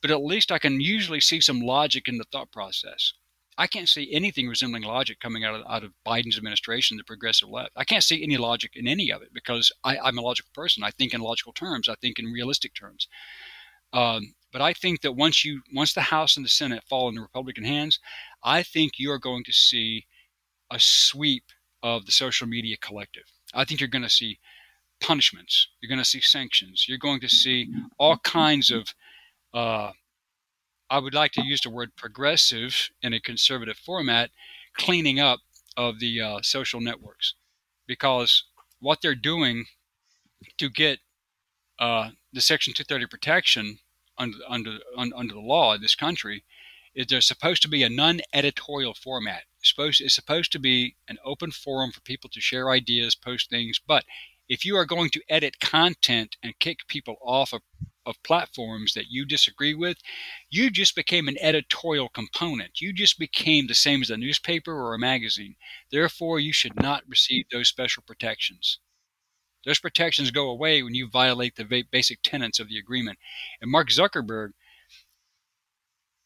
but at least I can usually see some logic in the thought process. I can't see anything resembling logic coming out of, out of Biden's administration, the progressive left. I can't see any logic in any of it because I, I'm a logical person. I think in logical terms. I think in realistic terms. Um, But I think that once you once the House and the Senate fall in the Republican hands, I think you are going to see a sweep of the social media collective. I think you're going to see punishments. You're going to see sanctions. You're going to see all kinds of. Uh, I would like to use the word progressive in a conservative format, cleaning up of the uh, social networks, because what they're doing to get uh, the Section 230 protection under under under the law in this country is there's supposed to be a non-editorial format. It's supposed it's supposed to be an open forum for people to share ideas, post things. But if you are going to edit content and kick people off of, of platforms that you disagree with, you just became an editorial component. You just became the same as a newspaper or a magazine. Therefore, you should not receive those special protections. Those protections go away when you violate the basic tenets of the agreement. And Mark Zuckerberg,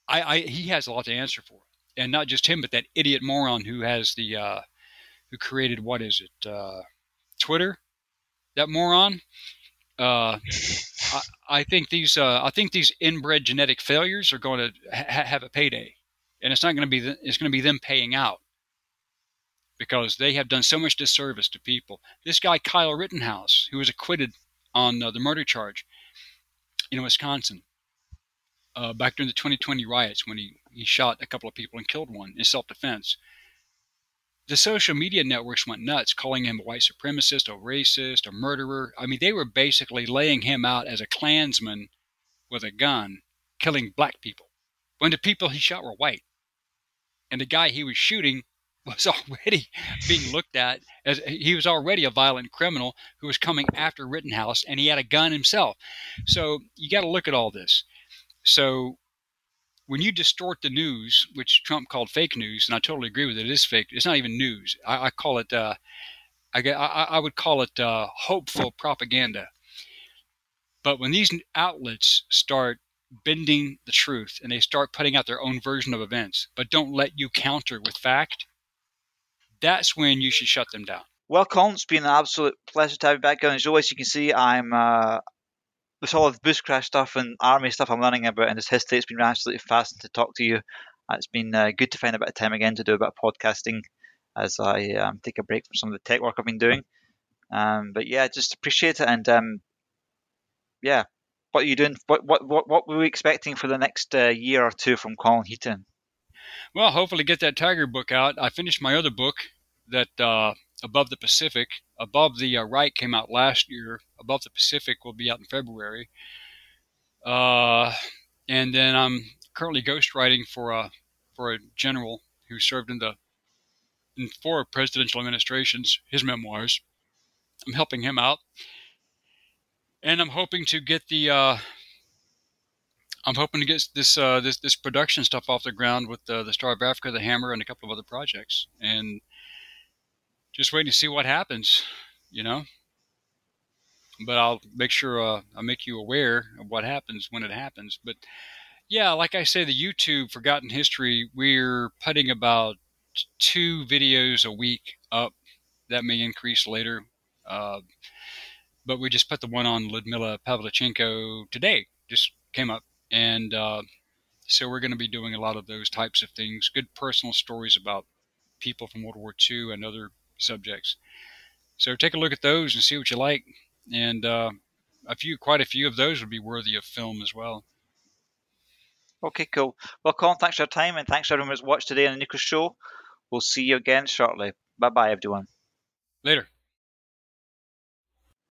I, I he has a lot to answer for, and not just him, but that idiot moron who has the uh, who created what is it, uh, Twitter? That moron. Uh, I, I, think these uh, I think these inbred genetic failures are going to ha- have a payday, and it's not going to be the, it's going to be them paying out because they have done so much disservice to people. This guy, Kyle Rittenhouse, who was acquitted on uh, the murder charge in Wisconsin uh, back during the 2020 riots when he, he shot a couple of people and killed one in self defense. The social media networks went nuts, calling him a white supremacist, a racist, a murderer. I mean, they were basically laying him out as a Klansman with a gun, killing black people, when the people he shot were white. And the guy he was shooting [LAUGHS] was already being looked at as he was already a violent criminal who was coming after Rittenhouse, and he had a gun himself. So you got to look at all this. So when you distort the news, which Trump called fake news, and I totally agree with it, it is fake. It's not even news. I, I call it. Uh, I, I, would call it uh, hopeful propaganda. But when these outlets start bending the truth and they start putting out their own version of events, but don't let you counter with fact, that's when you should shut them down. Well, Colin, it's been an absolute pleasure to have you back on As always, you can see, I'm uh, with all of the bushcraft stuff and army stuff I'm learning about in this history. It's been absolutely fascinating to talk to you. It's been uh, good to find a bit of time again to do a bit of podcasting as I um, take a break from some of the tech work I've been doing. Um, but yeah, just appreciate it and um, yeah, what are you doing? What what what what were we expecting for the next uh, year or two from Colin Heaton? Well, hopefully get that Tiger book out. I finished my other book that uh, Above the Pacific. Above the uh, Right came out last year. Above the Pacific will be out in February. Uh, and then I'm currently ghostwriting for a for a general who served in the in four presidential administrations. His memoirs. I'm helping him out, and I'm hoping to get the uh, I'm hoping to get this uh, this this production stuff off the ground with uh, the Star of Africa, the Hammer, and a couple of other projects, and just waiting to see what happens, you know. But I'll make sure uh, I'll make you aware of what happens when it happens. But yeah, like I say, the YouTube Forgotten History, we're putting about two videos a week up. That may increase later. Uh, but we just put the one on Ludmila Pavlichenko today. Just came up and uh, so we're going to be doing a lot of those types of things. Good personal stories about people from World War II and other subjects. So take a look at those and see what you like. And uh, a few, quite a few of those would be worthy of film as well. Okay, cool. Well, Colin, thanks for your time and thanks for everyone who's watched today on the Nicholas Show. We'll see you again shortly. Bye bye, everyone. Later.